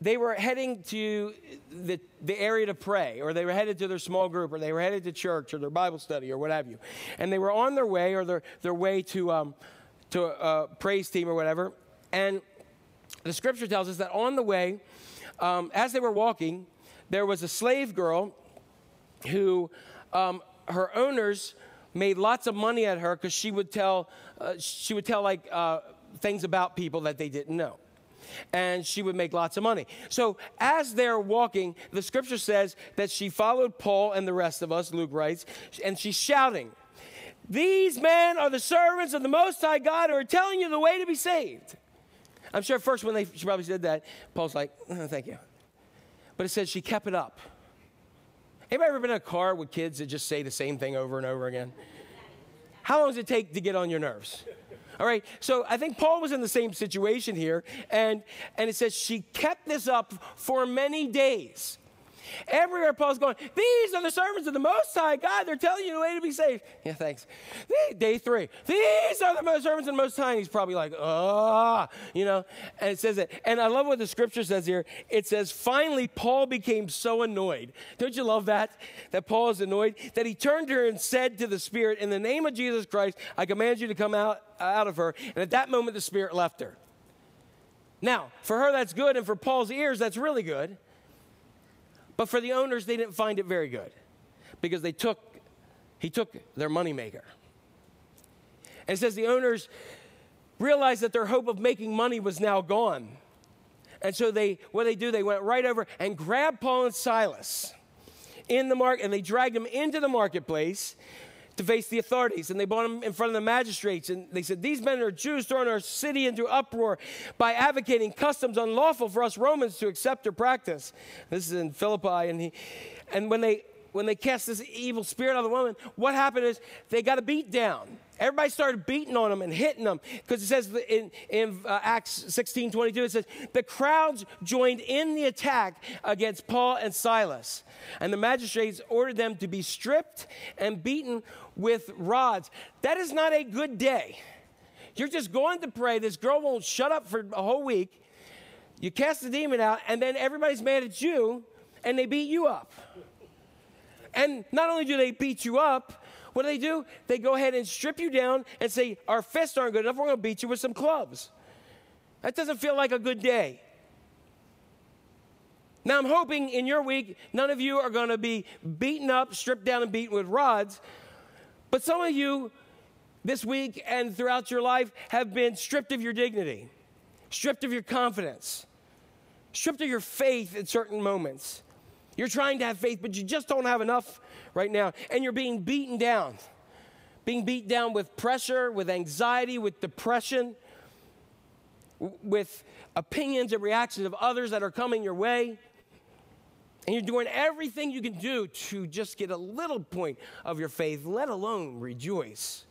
they were heading to the, the area to pray, or they were headed to their small group, or they were headed to church, or their Bible study, or what have you. And they were on their way, or their, their way to, um, to a, a praise team, or whatever. And the scripture tells us that on the way, um, as they were walking, there was a slave girl who um, her owners made lots of money at her because she would tell uh, she would tell like uh, things about people that they didn't know. And she would make lots of money. So as they're walking the scripture says that she followed paul and the rest of us luke writes and she's shouting these men are the servants of the most high god who are telling you the way to be saved. I'm sure first when they she probably said that paul's like oh, thank you but it says she kept it up. Anybody ever been in a car with kids that just say the same thing over and over again? How long does it take to get on your nerves? All right. So I think Paul was in the same situation here. And, and it says she kept this up for many days. Everywhere Paul's going, these are the servants of the Most High God. They're telling you the way to be saved. (laughs) Yeah, thanks. Day three. These are the most servants of the Most High. And he's probably like, ah, you know. And it says it. And I love what the scripture says here. It says, finally, Paul became so annoyed. Don't you love that? That Paul is annoyed that he turned to her and said to the Spirit, in the name of Jesus Christ, I command you to come out out of her. And at that moment, the Spirit left her. Now, for her, that's good, and for Paul's ears, that's really good. But for the owners, they didn't find it very good because they took, he took their moneymaker. And it says the owners realized that their hope of making money was now gone. And so they, what they do, they went right over and grabbed Paul and Silas in the market, and they dragged them into the marketplace to face the authorities. And they brought them in front of the magistrates. And they said, These men are Jews throwing our city into uproar by advocating customs unlawful for us Romans to accept or practice. This is in Philippi. And, he, and when, they, when they cast this evil spirit of the woman, what happened is they got a beat down. Everybody started beating on them and hitting them because it says in, in uh, Acts 16 22, it says, The crowds joined in the attack against Paul and Silas. And the magistrates ordered them to be stripped and beaten with rods. That is not a good day. You're just going to pray. This girl won't shut up for a whole week. You cast the demon out, and then everybody's mad at you, and they beat you up. And not only do they beat you up, what do they do? They go ahead and strip you down and say, Our fists aren't good enough. We're going to beat you with some clubs. That doesn't feel like a good day. Now, I'm hoping in your week, none of you are going to be beaten up, stripped down, and beaten with rods. But some of you this week and throughout your life have been stripped of your dignity, stripped of your confidence, stripped of your faith at certain moments. You're trying to have faith, but you just don't have enough right now. And you're being beaten down. Being beat down with pressure, with anxiety, with depression, with opinions and reactions of others that are coming your way. And you're doing everything you can do to just get a little point of your faith, let alone rejoice.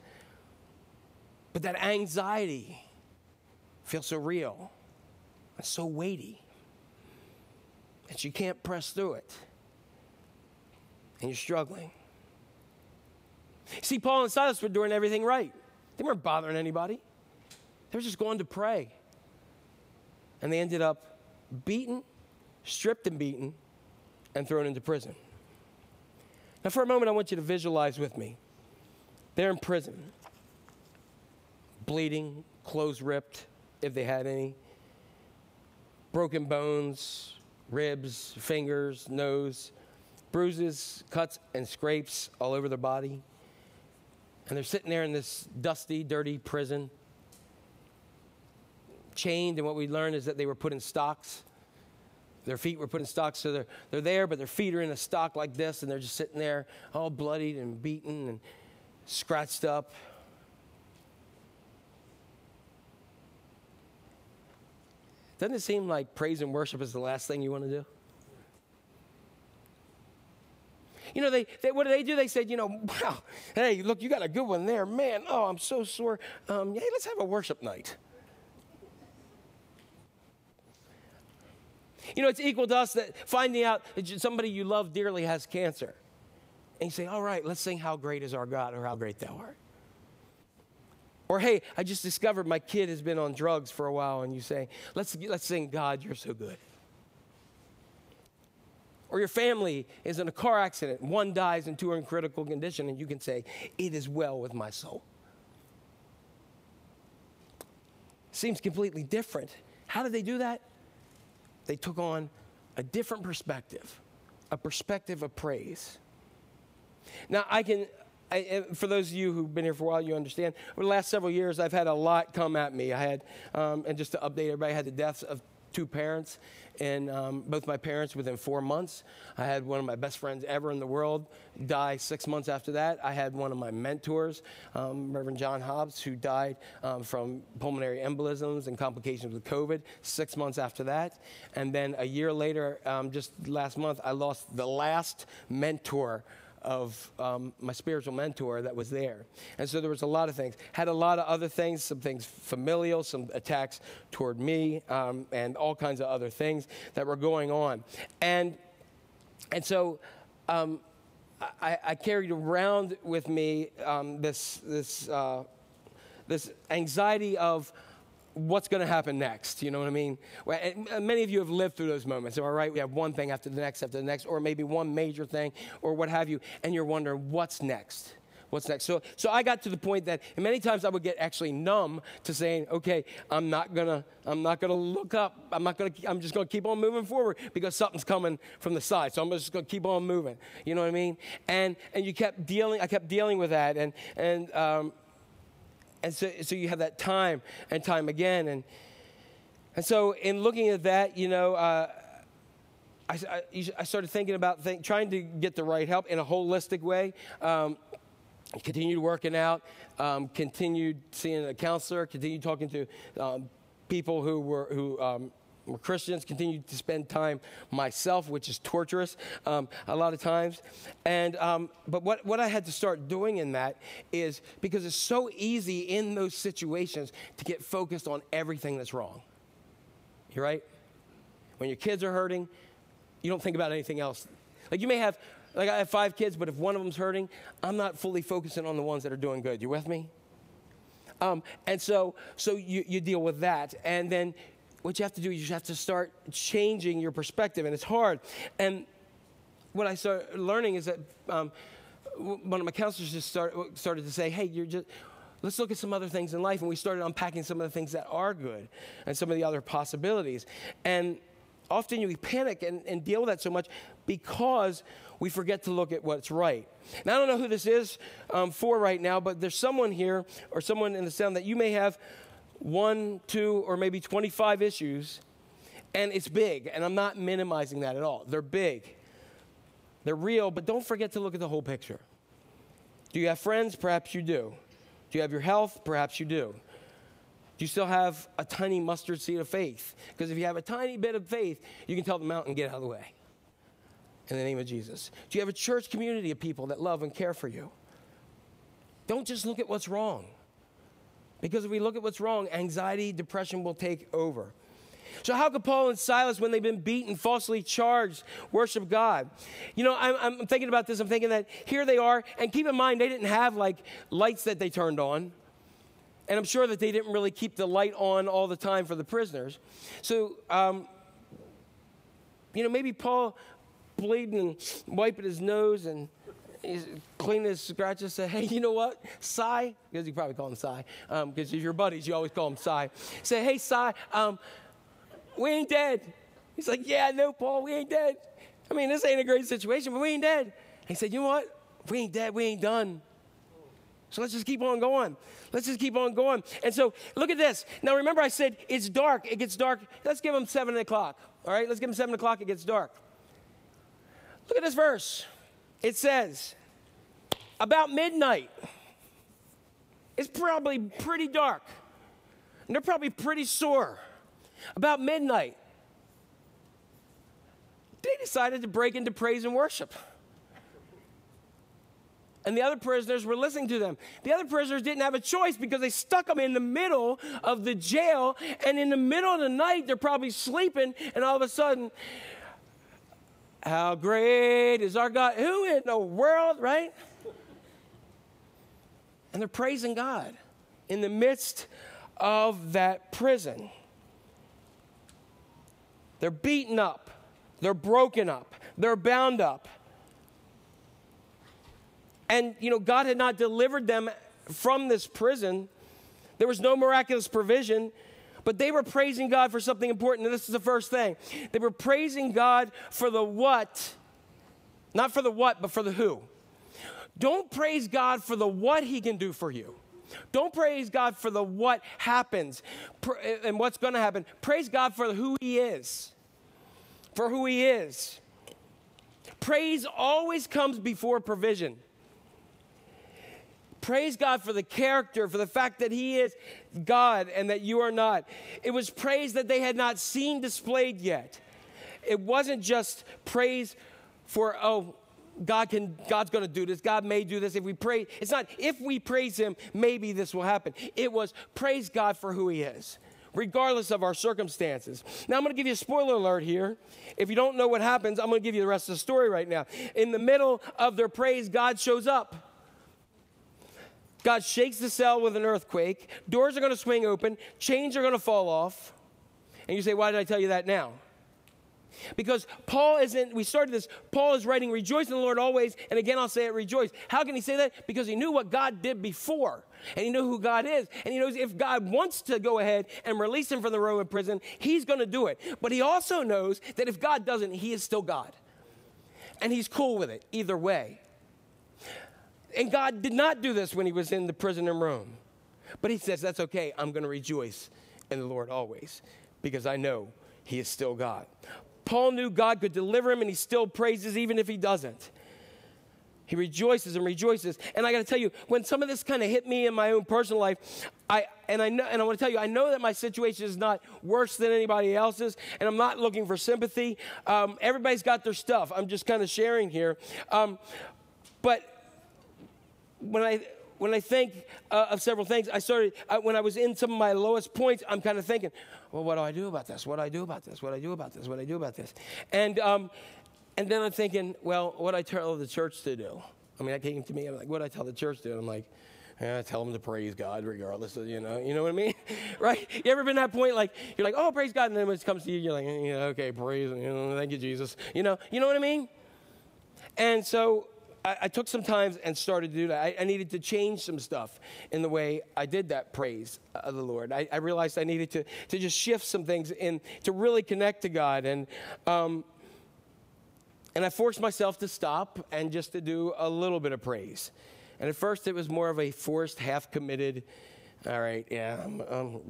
But that anxiety feels so real and so weighty that you can't press through it. And you're struggling. See, Paul and Silas were doing everything right. They weren't bothering anybody. They were just going to pray. And they ended up beaten, stripped and beaten, and thrown into prison. Now, for a moment, I want you to visualize with me. They're in prison, bleeding, clothes ripped, if they had any, broken bones, ribs, fingers, nose, bruises, cuts, and scrapes all over their body. And they're sitting there in this dusty, dirty prison, chained. And what we learned is that they were put in stocks. Their feet were put in stocks, so they're, they're there, but their feet are in a stock like this, and they're just sitting there all bloodied and beaten and scratched up. Doesn't it seem like praise and worship is the last thing you want to do? You know, they, they what do they do? They said, you know, wow, hey, look, you got a good one there. Man, oh, I'm so sore. Um, hey, let's have a worship night. You know, it's equal to us that finding out that somebody you love dearly has cancer. And you say, all right, let's sing How Great is Our God or How Great Thou Art. Or, hey, I just discovered my kid has been on drugs for a while, and you say, let's, let's sing God, You're So Good. Or your family is in a car accident, one dies and two are in critical condition, and you can say, It is well with my soul. Seems completely different. How did they do that? They took on a different perspective, a perspective of praise. Now, I can, I, for those of you who've been here for a while, you understand. Over the last several years, I've had a lot come at me. I had, um, and just to update everybody, I had the deaths of two parents, and um, both my parents within four months. I had one of my best friends ever in the world die six months after that. I had one of my mentors, um, Reverend John Hobbs, who died um, from pulmonary embolisms and complications with COVID six months after that. And then a year later, um, just last month, I lost the last mentor of um, my spiritual mentor that was there. And so there was a lot of things. Had a lot of other things, some things familial, some attacks toward me, um, and all kinds of other things that were going on. And and so um, I, I carried around with me um, this this uh, this anxiety of what's going to happen next. You know what I mean? Uh, many of you have lived through those moments. all right? We have one thing after the next, after the next, or maybe one major thing, or what have you, and you're wondering what's next. What's next? So, so I got to the point that many times I would get actually numb to saying, "Okay, I'm not gonna, I'm not gonna look up. I'm not gonna, I'm just gonna keep on moving forward because something's coming from the side. So I'm just gonna keep on moving. You know what I mean? And and you kept dealing. I kept dealing with that, and and um, and so, so you have that time and time again. And, and so, in looking at that, you know, uh, I, I, I, started thinking about think, trying to get the right help in a holistic way. Um, continued working out, um, continued seeing a counselor, continued talking to um, people who were who um, Christians, continue to spend time myself, which is torturous um, a lot of times. And um, but what what I had to start doing in that is because it's so easy in those situations to get focused on everything that's wrong. You're right. When your kids are hurting, you don't think about anything else. Like you may have, like I have five kids, but if one of them's hurting, I'm not fully focusing on the ones that are doing good. You with me? Um, and so, so you, you deal with that, and then what you have to do is you have to start changing your perspective, and it's hard. And what I started learning is that um, one of my counselors just start, started to say, "Hey, you're just." Let's look at some other things in life. And we started unpacking some of the things that are good and some of the other possibilities. And often we panic and, and deal with that so much because we forget to look at what's right. Now, I don't know who this is um, for right now, but there's someone here or someone in the sound that you may have one, two, or maybe 25 issues, and it's big. And I'm not minimizing that at all. They're big, they're real, but don't forget to look at the whole picture. Do you have friends? Perhaps you do. Do you have your health? Perhaps you do. Do you still have a tiny mustard seed of faith? Because if you have a tiny bit of faith, you can tell the mountain, get out of the way. In the name of Jesus. Do you have a church community of people that love and care for you? Don't just look at what's wrong. Because if we look at what's wrong, anxiety, depression will take over. So, how could Paul and Silas, when they've been beaten, falsely charged, worship God? You know, I'm, I'm, thinking about this. I'm thinking that here they are, and keep in mind, they didn't have like lights that they turned on. And I'm sure that they didn't really keep the light on all the time for the prisoners. So, um, you know, maybe Paul bleeding wiping his nose and he's his scratches, say, hey, you know what? Cy, because you probably call him Cy, because um, if you're buddies, you always call him Cy. Say, hey, Cy, um, we ain't dead. He's like, yeah, I know, Paul, we ain't dead. I mean, this ain't a great situation, but we ain't dead. And he said, you know what? We ain't dead, we ain't done. So let's just keep on going. Let's just keep on going. And so look at this. Now remember, I said it's dark. It gets dark. Let's give them seven o'clock. All right, let's give them seven o'clock. It gets dark. Look at this verse. It says, about midnight. It's probably pretty dark. And they're probably pretty sore. About midnight, they decided to break into praise and worship. And the other prisoners were listening to them. The other prisoners didn't have a choice because they stuck them in the middle of the jail. And in the middle of the night, they're probably sleeping. And all of a sudden, how great is our God? Who in the world, right? And they're praising God in the midst of that prison. They're beaten up, they're broken up, they're bound up. And, you know, God had not delivered them from this prison. There was no miraculous provision, but they were praising God for something important. And this is the first thing. They were praising God for the what, not for the what, but for the who. Don't praise God for the what He can do for you. Don't praise God for the what happens and what's going to happen. Praise God for who He is. For who He is. Praise always comes before provision. Praise God for the character, for the fact that He is God and that you are not. It was praise that they had not seen displayed yet. It wasn't just praise for, oh, God can God's going to do this. God may do this if we pray. It's not if we praise him, maybe this will happen. It was praise God for who he is. Regardless of our circumstances. Now, I'm going to give you a spoiler alert here. If you don't know what happens, I'm going to give you the rest of the story right now. In the middle of their praise, God shows up. God shakes the cell with an earthquake. Doors are going to swing open. Chains are going to fall off. And you say, why did I tell you that now? Because Paul isn't, we started this, Paul is writing, rejoice in the Lord always, and again I'll say it, rejoice. How can he say that? Because he knew what God did before, and he knew who God is, and he knows if God wants to go ahead and release him from the Roman prison, he's going to do it. But he also knows that if God doesn't, he is still God. And he's cool with it, either way. And God did not do this when he was in the prison in Rome. But he says, that's okay, I'm going to rejoice in the Lord always, because I know he is still God. Paul knew God could deliver him, and he still praises even if he doesn't. He rejoices and rejoices. And I got to tell you, when some of this kind of hit me in my own personal life, I and I know and I want to tell you, I know that my situation is not worse than anybody else's, and I'm not looking for sympathy. Um, everybody's got their stuff. I'm just kind of sharing here. Um, but when I when I think uh, of several things, I started uh, when I was in some of my lowest points. I'm kind of thinking, well, what do I do about this? What do I do about this? What do I do about this? What do I do about this? And um, and then I'm thinking, well, what do I tell the church to do? I mean, that came to me. I'm like, what do I tell the church to do? And I'm like, yeah, tell them to praise God regardless of, you know, you know what I mean? (laughs) right? You ever been that point like, you're like, oh, praise God. And then when it comes to you, you're like, yeah, okay, praise, you know, thank you, Jesus. You know, you know what I mean? And so I, I took some time and started to do that. I, I, needed to change some stuff in the way I did that praise of the Lord. I, I realized I needed to, to just shift some things in to really connect to God. And, um, and I forced myself to stop and just to do a little bit of praise. And at first, it was more of a forced, half committed, all right, yeah,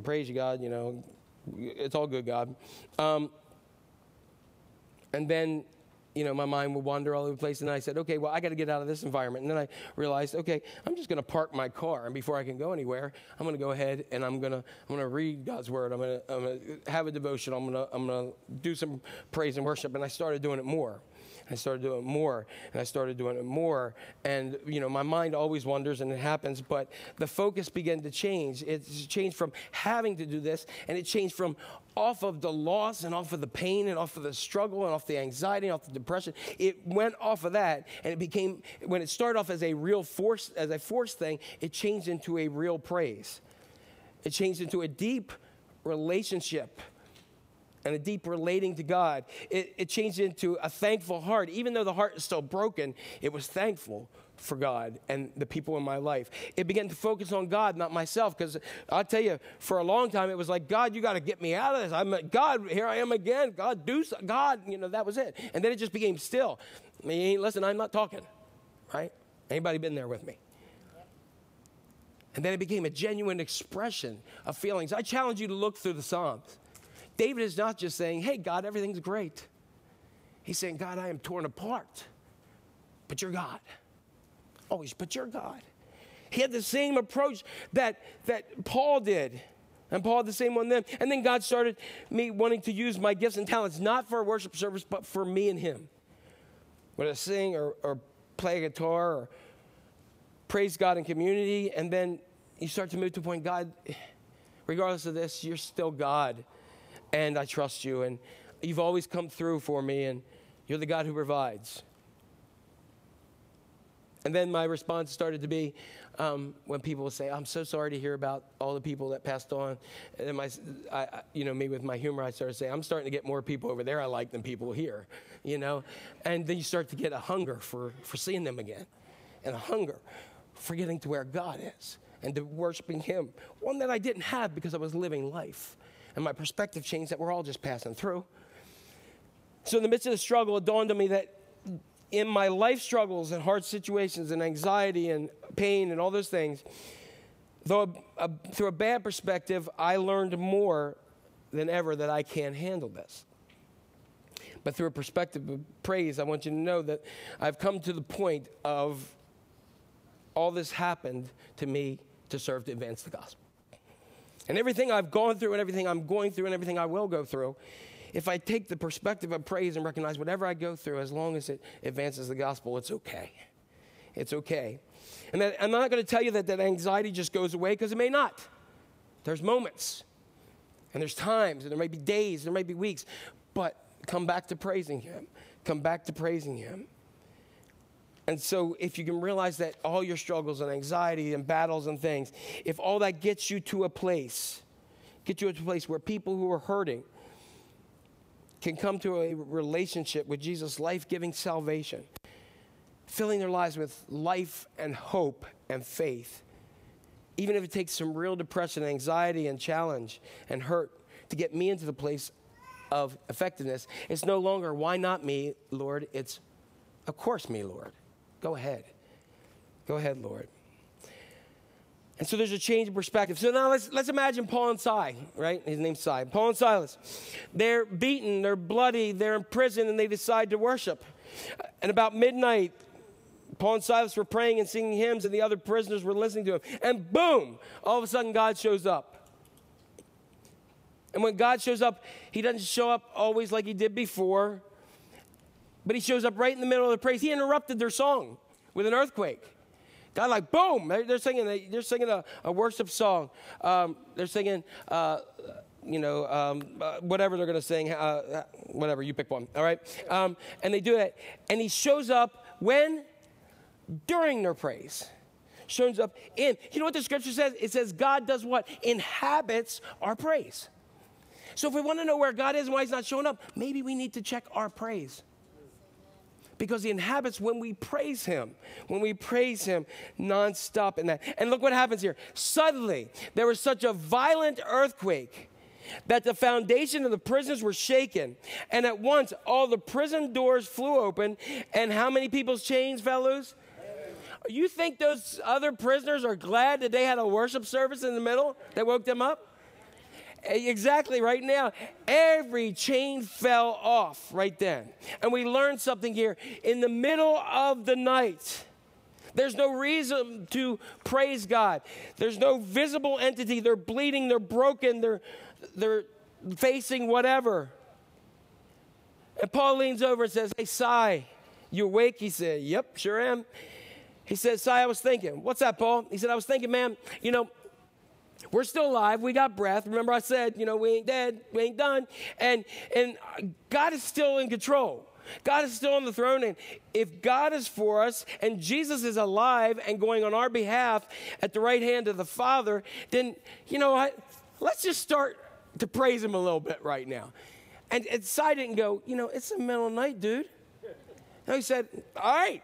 praise you, God, you know, it's all good, God. Um, and then you know, my mind would wander all over the place. And I said, okay, well, I got to get out of this environment. And then I realized, okay, I'm just going to park my car. And before I can go anywhere, I'm going to go ahead and I'm going to, I'm going to read God's word. I'm going to, I'm going to have a devotion. I'm going to, I'm going to do some praise and worship. And I started doing it more. I started doing it more, and I started doing it more. And, you know, my mind always wanders, and it happens, but the focus began to change. It changed from having to do this, and it changed from off of the loss and off of the pain and off of the struggle and off the anxiety and off the depression. It went off of that, and it became, when it started off as a real force, as a force thing, it changed into a real praise. It changed into a deep relationship and a deep relating to God. It, it, changed into a thankful heart. Even though the heart is still broken, it was thankful for God and the people in my life. It began to focus on God, not myself, because I'll tell you, for a long time, it was like, God, you got to get me out of this. I'm God, here I am again. God, do so, God, you know, that was it. And then it just became still. I mean, listen, I'm not talking, right? Anybody been there with me? And then it became a genuine expression of feelings. I challenge you to look through the Psalms. David is not just saying, hey, God, everything's great. He's saying, God, I am torn apart, but you're God. Always, but you're God. He had the same approach that, that Paul did. And Paul had the same one then. And then God started me wanting to use my gifts and talents, not for a worship service, but for me and Him. Whether sing or, or play a guitar or praise God in community. And then you start to move to a point, God, regardless of this, you're still God and I trust you, and you've always come through for me, and you're the God who provides. And then my response started to be um, when people would say, "I'm so sorry to hear about all the people that passed on." And my, I, you know, me with my humor, I started to say, "I'm starting to get more people over there I like than people here," you know. And then you start to get a hunger for for seeing them again, and a hunger for getting to where God is and to worshiping Him. One that I didn't have because I was living life and my perspective changed that we're all just passing through. So, in the midst of the struggle, it dawned on me that in my life struggles and hard situations and anxiety and pain and all those things, though a, a, through a bad perspective, I learned more than ever that I can't handle this. But through a perspective of praise, I want you to know that I've come to the point of all this happened to me to serve to advance the gospel. And everything I've gone through and everything I'm going through and everything I will go through if I take the perspective of praise and recognize whatever I go through, as long as it advances the gospel, it's okay. It's okay. And that, I'm not going to tell you that that anxiety just goes away because it may not. There's moments, and there's times, and there may be days, there may be weeks, but come back to praising Him. Come back to praising Him. And so, if you can realize that all your struggles and anxiety and battles and things, if all that gets you to a place, get you to a place where people who are hurting can come to a relationship with Jesus' life giving salvation, filling their lives with life and hope and faith, even if it takes some real depression, anxiety, and challenge and hurt to get me into the place of effectiveness, it's no longer, why not me, Lord? It's, of course, me, Lord. Go ahead. Go ahead, Lord. And so there's a change in perspective. So now let's, let's imagine Paul and Si, right? His name's Si. Paul and Silas. They're beaten, they're bloody, they're in prison, and they decide to worship. And about midnight, Paul and Silas were praying and singing hymns, and the other prisoners were listening to him. And boom, all of a sudden, God shows up. And when God shows up, he doesn't show up always like he did before, but he shows up right in the middle of the praise. He interrupted their song with an earthquake. God, like, boom, they're, singing, they're singing a, a worship song. Um, they're singing, uh, you know, um, uh, whatever they're going to sing, uh, whatever, you pick one, all right? Um, and they do it. And he shows up when? During their praise. Shows up in. You know what the scripture says? It says God does what? Inhabits our praise. So if we want to know where God is and why he's not showing up, maybe we need to check our praise because he inhabits when we praise him, when we praise him nonstop in that. And look what happens here. Suddenly, there was such a violent earthquake that the foundation of the prisons were shaken. And at once, all the prison doors flew open. And how many people's chains fell loose? You think those other prisoners are glad that they had a worship service in the middle that woke them up? Eh, exactly, right now. Every chain fell off right then. And we learned something here. In the middle of the night, there's no reason to praise God. There's no visible entity. They're bleeding, they're broken, they're, they're facing whatever. And Paul leans over and says, Hey, Si, you awake? He said, Yep, sure am. He says, Si, I was thinking. What's that, Paul? He said, I was thinking, man, you know, we're still alive. We got breath. Remember, I said, you know, we ain't dead. We ain't done. And, and God is still in control. God is still on the throne. And if God is for us and Jesus is alive and going on our behalf at the right hand of the Father, then, you know what? Let's just start to praise Him a little bit right now. And, and Si didn't go, you know, it's the middle of night, dude. And he said, all right,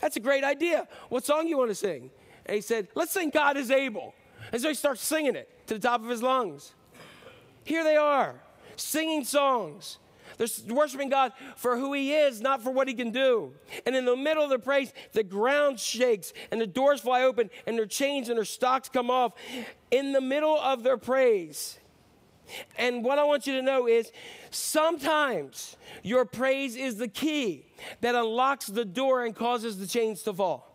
that's a great idea. What song you want to sing? And he said, let's sing God is able. And so he starts singing it to the top of his lungs. Here they are, singing songs. They're worshiping God for who He is, not for what He can do. And in the middle of the praise, the ground shakes and the doors fly open and their chains and their stocks come off in the middle of their praise. And what I want you to know is sometimes your praise is the key that unlocks the door and causes the chains to fall.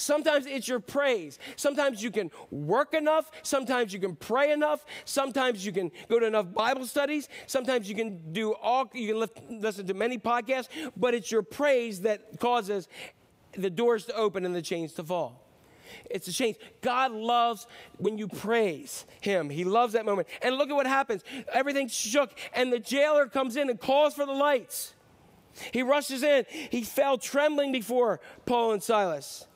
Sometimes it's your praise. Sometimes you can work enough. Sometimes you can pray enough. Sometimes you can go to enough Bible studies. Sometimes you can do all, you can lift, listen to many podcasts, but it's your praise that causes the doors to open and the chains to fall. It's a change. God loves when you praise Him. He loves that moment. And look at what happens. Everything shook, and the jailer comes in and calls for the lights. He rushes in. He fell trembling before Paul and Silas.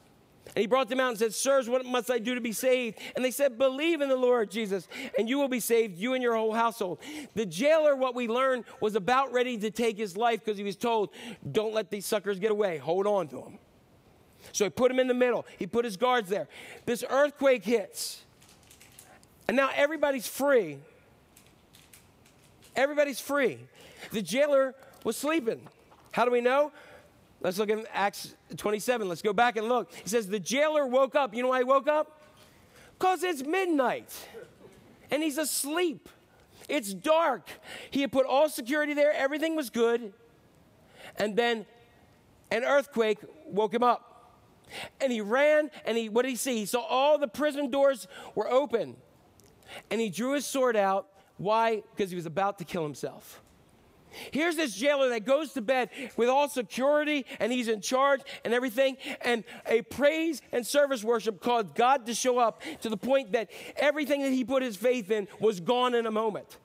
And he brought them out and said, Sirs, what must I do to be saved? And they said, Believe in the Lord Jesus, and you will be saved, you and your whole household. The jailer, what we learned, was about ready to take his life because he was told, Don't let these suckers get away. Hold on to them. So he put him in the middle, he put his guards there. This earthquake hits, and now everybody's free. Everybody's free. The jailer was sleeping. How do we know? Let's look at Acts 27. Let's go back and look. He says, The jailer woke up. You know why he woke up? Because it's midnight and he's asleep. It's dark. He had put all security there, everything was good. And then an earthquake woke him up. And he ran, and he, what did he see? He saw all the prison doors were open. And he drew his sword out. Why? Because he was about to kill himself. Here's this jailer that goes to bed with all security and he's in charge and everything. And a praise and service worship caused God to show up to the point that everything that he put his faith in was gone in a moment.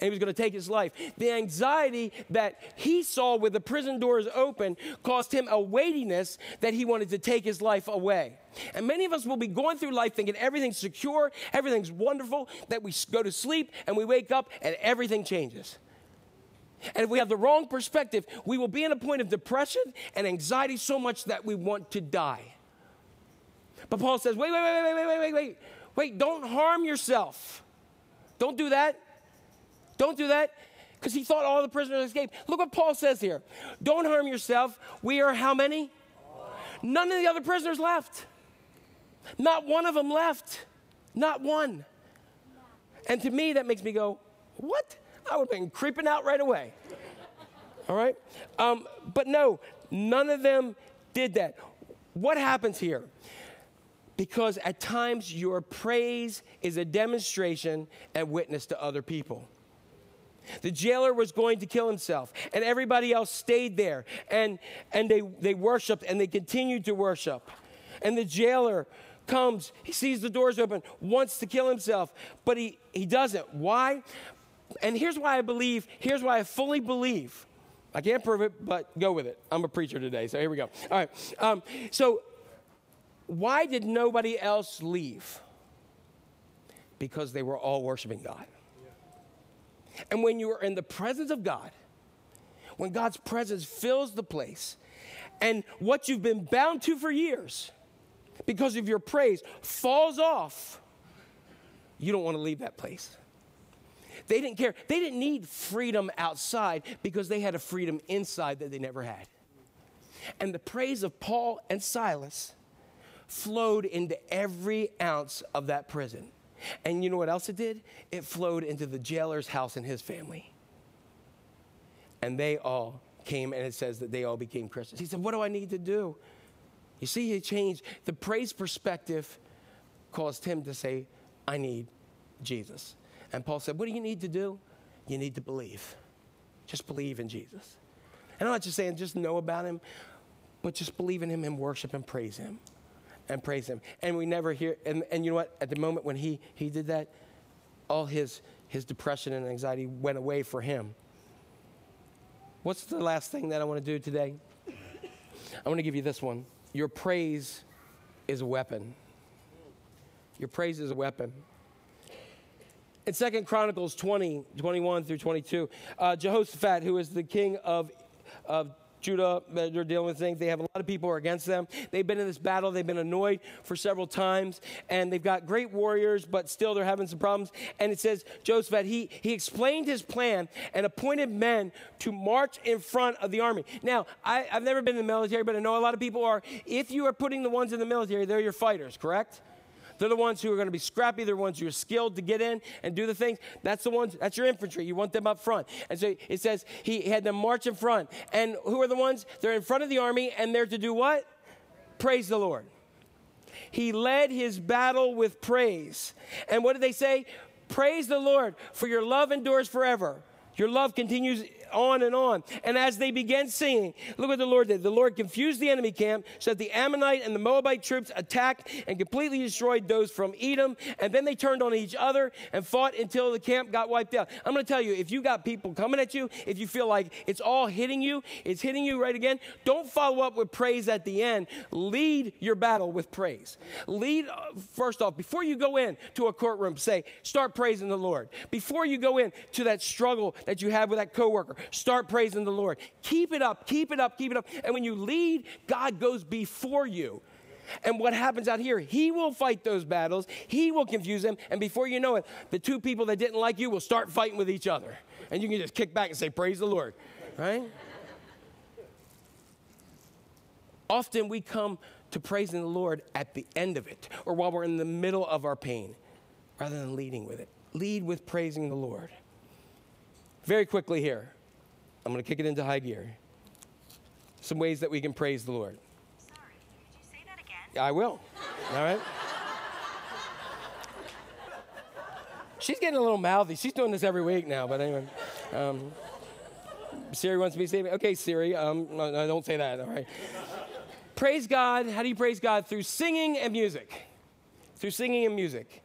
And he was going to take his life. The anxiety that he saw with the prison doors open caused him a weightiness that he wanted to take his life away. And many of us will be going through life thinking everything's secure, everything's wonderful, that we go to sleep and we wake up and everything changes. And if we have the wrong perspective, we will be in a point of depression and anxiety so much that we want to die. But Paul says, wait, wait, wait, wait, wait, wait, wait, wait. Wait, don't harm yourself. Don't do that. Don't do that. Because he thought all the prisoners escaped. Look what Paul says here. Don't harm yourself. We are how many? None of the other prisoners left. Not one of them left. Not one. And to me, that makes me go, what? I would have been creeping out right away. All right? Um, but no, none of them did that. What happens here? Because at times your praise is a demonstration and witness to other people. The jailer was going to kill himself, and everybody else stayed there, and, and they, they worshiped and they continued to worship. And the jailer comes, he sees the doors open, wants to kill himself, but he, he doesn't. Why? And here's why I believe, here's why I fully believe. I can't prove it, but go with it. I'm a preacher today, so here we go. All right. Um, so, why did nobody else leave? Because they were all worshiping God. And when you are in the presence of God, when God's presence fills the place, and what you've been bound to for years because of your praise falls off, you don't want to leave that place. They didn't care. They didn't need freedom outside because they had a freedom inside that they never had. And the praise of Paul and Silas flowed into every ounce of that prison. And you know what else it did? It flowed into the jailer's house and his family. And they all came, and it says that they all became Christians. He said, What do I need to do? You see, he changed. The praise perspective caused him to say, I need Jesus. And Paul said, What do you need to do? You need to believe. Just believe in Jesus. And I'm not just saying just know about him, but just believe in him and worship and praise him. And praise him. And we never hear, and, and you know what? At the moment when he, he did that, all his, his depression and anxiety went away for him. What's the last thing that I want to do today? I want to give you this one. Your praise is a weapon. Your praise is a weapon. In Second Chronicles 20, 21 through 22, uh, Jehoshaphat, who is the king of, of Judah, they're dealing with things. They have a lot of people are against them. They've been in this battle. They've been annoyed for several times, and they've got great warriors, but still they're having some problems. And it says, Josephat, he, he explained his plan and appointed men to march in front of the army. Now, I, I've never been in the military, but I know a lot of people are. If you are putting the ones in the military, they're your fighters, correct? They're the ones who are going to be scrappy. They're the ones who are skilled to get in and do the things. That's the ones, that's your infantry. You want them up front. And so it says he had them march in front. And who are the ones? They're in front of the army and they're to do what? Praise the Lord. He led his battle with praise. And what did they say? Praise the Lord, for your love endures forever. Your love continues on and on. And as they began singing, look what the Lord did. The Lord confused the enemy camp so that the Ammonite and the Moabite troops attacked and completely destroyed those from Edom. And then they turned on each other and fought until the camp got wiped out. I'm going to tell you, if you got people coming at you, if you feel like it's all hitting you, it's hitting you right again, don't follow up with praise at the end. Lead your battle with praise. Lead, uh, first off, before you go in to a courtroom, say, start praising the Lord. Before you go in to that struggle that you have with that coworker, start praising the Lord. Keep it up, keep it up, keep it up. And when you lead, God goes before you. And what happens out here, he will fight those battles, he will confuse them, and before you know it, the two people that didn't like you will start fighting with each other. And you can just kick back and say, Praise the Lord, right? Often we come to praising the Lord at the end of it or while we're in the middle of our pain rather than leading with it. Lead with praising the Lord. Very quickly here, I'm going to kick it into high gear. Some ways that we can praise the Lord. Sorry, could you say that again? I will. All right? She's getting a little mouthy. She's doing this every week now, but anyway. Um, Siri wants me to say, okay, Siri, um, no, no, don't say that, all right. praise God. How do you praise God? Through singing and music. Through singing and music.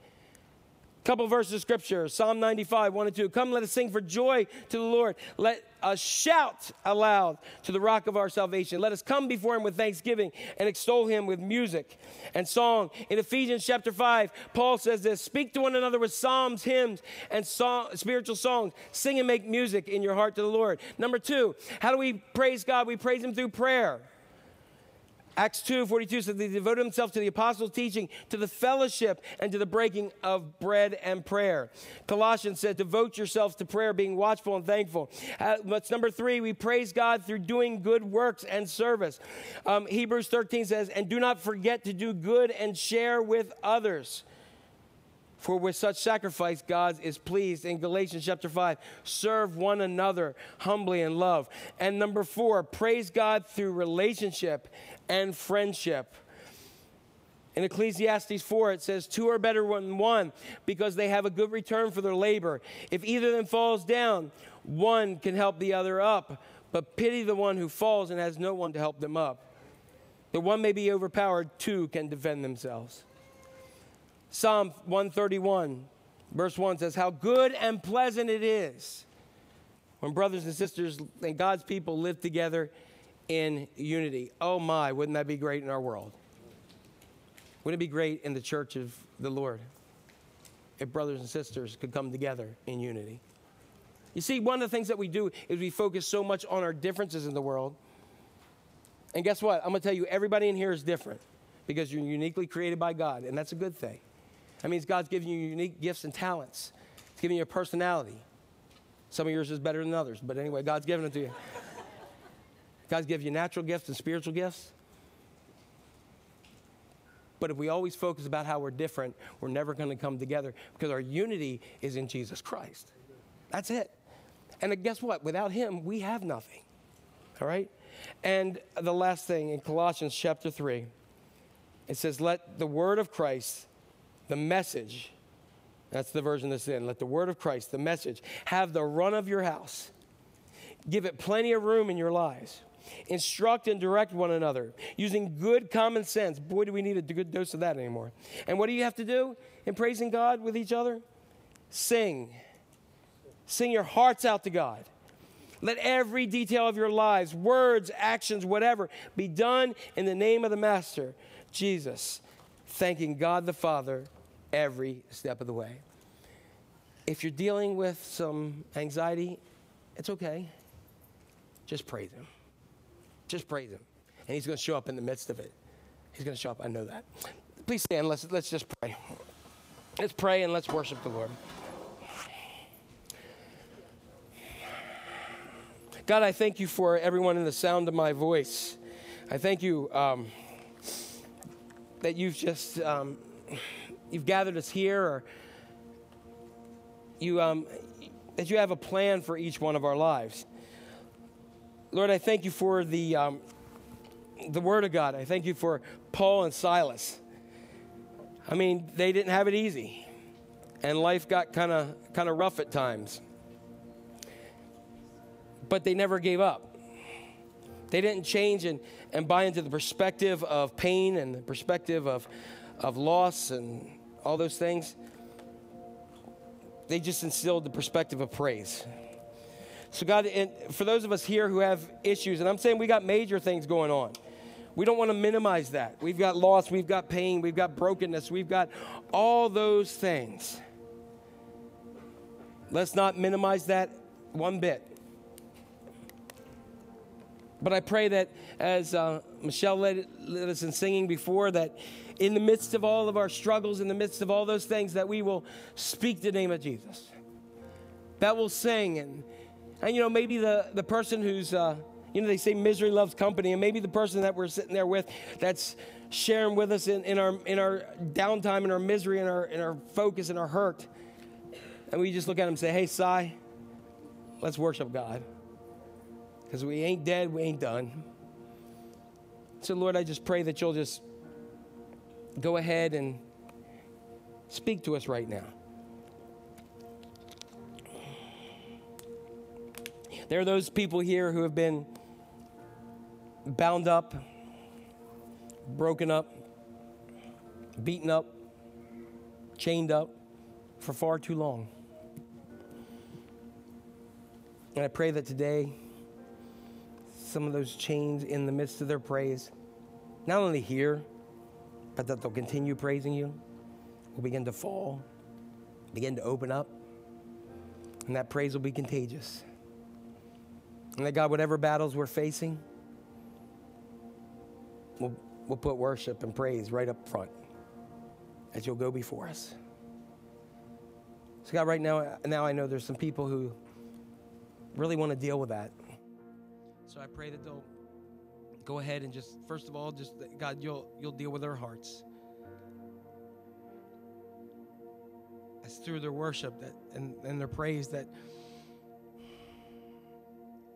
Couple verses of scripture Psalm 95, 1 and 2. Come, let us sing for joy to the Lord. Let us shout aloud to the rock of our salvation. Let us come before him with thanksgiving and extol him with music and song. In Ephesians chapter 5, Paul says this Speak to one another with psalms, hymns, and song, spiritual songs. Sing and make music in your heart to the Lord. Number two, how do we praise God? We praise him through prayer. Acts 2 42 says they devoted themselves to the apostles' teaching, to the fellowship, and to the breaking of bread and prayer. Colossians said, Devote yourselves to prayer, being watchful and thankful. Uh, number three. We praise God through doing good works and service. Um, Hebrews 13 says, And do not forget to do good and share with others. For with such sacrifice, God is pleased. In Galatians chapter 5, serve one another humbly in love. And number four, praise God through relationship and friendship. In Ecclesiastes 4, it says, Two are better than one because they have a good return for their labor. If either of them falls down, one can help the other up. But pity the one who falls and has no one to help them up. The one may be overpowered, two can defend themselves. Psalm 131, verse 1 says, How good and pleasant it is when brothers and sisters and God's people live together in unity. Oh my, wouldn't that be great in our world? Wouldn't it be great in the church of the Lord if brothers and sisters could come together in unity? You see, one of the things that we do is we focus so much on our differences in the world. And guess what? I'm going to tell you, everybody in here is different because you're uniquely created by God, and that's a good thing. That means God's giving you unique gifts and talents, He's giving you a personality. Some of yours is better than others, but anyway, God's giving it to you. God's given you natural gifts and spiritual gifts. But if we always focus about how we're different, we're never going to come together because our unity is in Jesus Christ. That's it. And guess what? Without Him, we have nothing. All right? And the last thing in Colossians chapter 3, it says, Let the word of Christ, the message, that's the version that's in, let the word of Christ, the message, have the run of your house. Give it plenty of room in your lives. Instruct and direct one another using good common sense. Boy, do we need a good dose of that anymore. And what do you have to do in praising God with each other? Sing. Sing your hearts out to God. Let every detail of your lives, words, actions, whatever, be done in the name of the Master, Jesus, thanking God the Father every step of the way. If you're dealing with some anxiety, it's okay. Just praise Him. Just praise Him. And He's going to show up in the midst of it. He's going to show up. I know that. Please stand. Let's, let's just pray. Let's pray and let's worship the Lord. God, I thank you for everyone in the sound of my voice. I thank you um, that you've just um, you've gathered us here, or you um, that you have a plan for each one of our lives. Lord, I thank you for the um, the Word of God. I thank you for Paul and Silas. I mean, they didn't have it easy, and life got kind of kind of rough at times but they never gave up. They didn't change and, and buy into the perspective of pain and the perspective of, of loss and all those things. They just instilled the perspective of praise. So, God, and for those of us here who have issues, and I'm saying we got major things going on, we don't want to minimize that. We've got loss, we've got pain, we've got brokenness, we've got all those things. Let's not minimize that one bit. But I pray that as uh, Michelle led, led us in singing before, that in the midst of all of our struggles, in the midst of all those things, that we will speak the name of Jesus. That will sing. And, and you know, maybe the, the person who's, uh, you know, they say misery loves company, and maybe the person that we're sitting there with that's sharing with us in, in, our, in our downtime, in our misery, in our, in our focus, in our hurt. And we just look at him and say, hey, Cy, let's worship God because we ain't dead, we ain't done. So, Lord, I just pray that you'll just go ahead and speak to us right now. There are those people here who have been bound up, broken up, beaten up, chained up for far too long. And I pray that today, some of those chains in the midst of their praise, not only here, but that they'll continue praising you, will begin to fall, begin to open up, and that praise will be contagious. And that God, whatever battles we're facing, we'll, we'll put worship and praise right up front as you'll go before us. So, God, right now, now I know there's some people who really want to deal with that. So I pray that they'll go ahead and just, first of all, just God, you'll you'll deal with their hearts. It's through their worship that and, and their praise that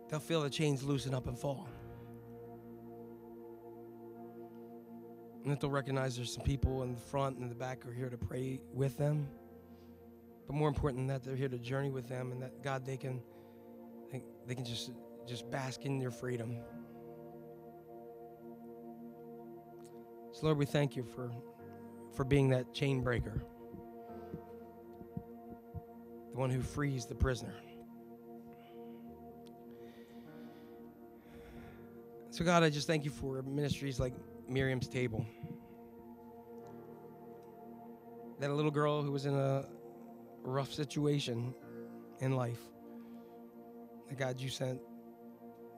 they'll feel the chains loosen up and fall. And that they'll recognize there's some people in the front and in the back are here to pray with them. But more important than that, they're here to journey with them and that God they can they, they can just just bask in their freedom. So Lord, we thank you for for being that chain breaker. The one who frees the prisoner. So God, I just thank you for ministries like Miriam's Table. That a little girl who was in a rough situation in life. That God, you sent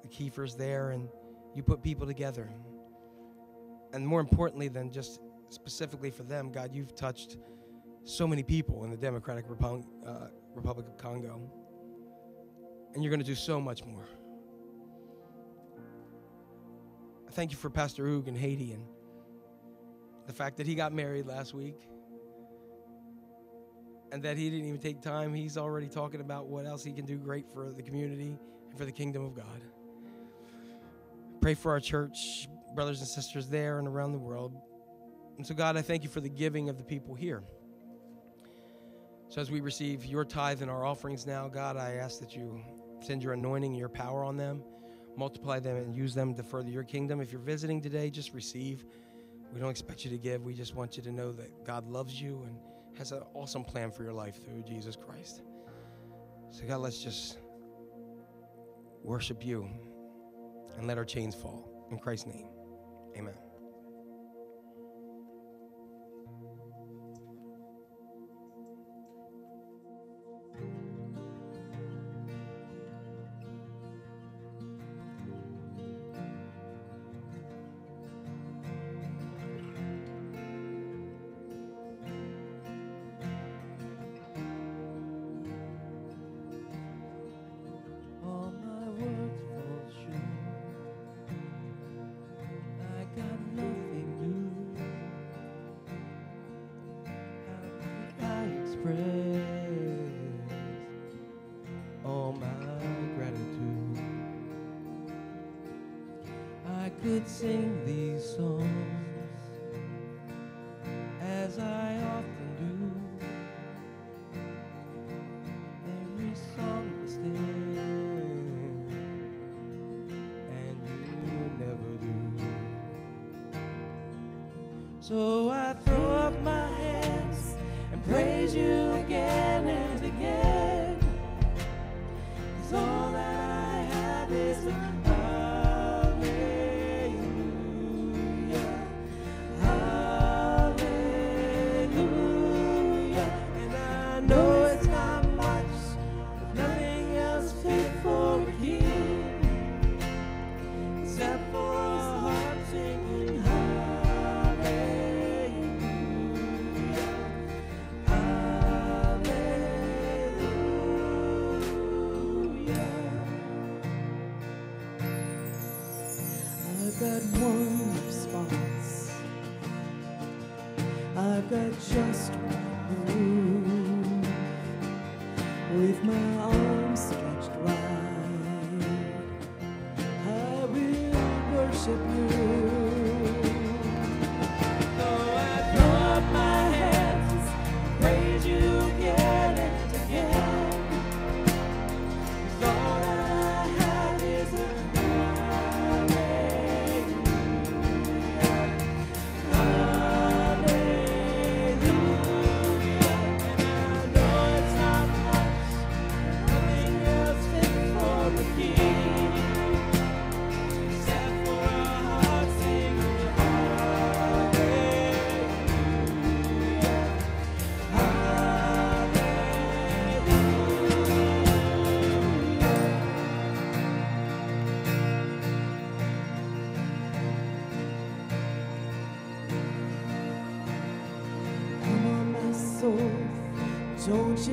the Kiefers there and you put people together. And more importantly than just specifically for them, God, you've touched so many people in the Democratic uh, Republic of Congo. And you're going to do so much more. I thank you for Pastor Oog in Haiti and the fact that he got married last week and that he didn't even take time. He's already talking about what else he can do great for the community and for the kingdom of God. Pray for our church, brothers and sisters there and around the world. And so, God, I thank you for the giving of the people here. So, as we receive your tithe and our offerings now, God, I ask that you send your anointing and your power on them, multiply them, and use them to further your kingdom. If you're visiting today, just receive. We don't expect you to give. We just want you to know that God loves you and has an awesome plan for your life through Jesus Christ. So, God, let's just worship you and let our chains fall. In Christ's name, amen. So I throw up my hands and praise you again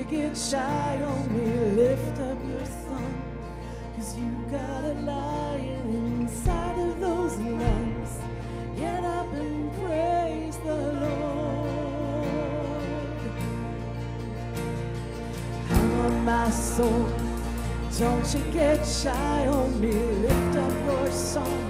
get shy on me, lift up your song. Cause you got a lion inside of those lungs. Get up and praise the Lord. Come on, my soul. Don't you get shy on me, lift up your song.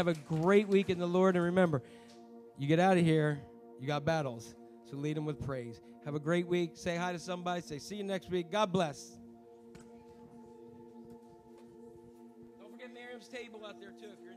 Have a great week in the Lord. And remember, you get out of here, you got battles. So lead them with praise. Have a great week. Say hi to somebody. Say, see you next week. God bless. Don't forget Miriam's table out there, too. If you're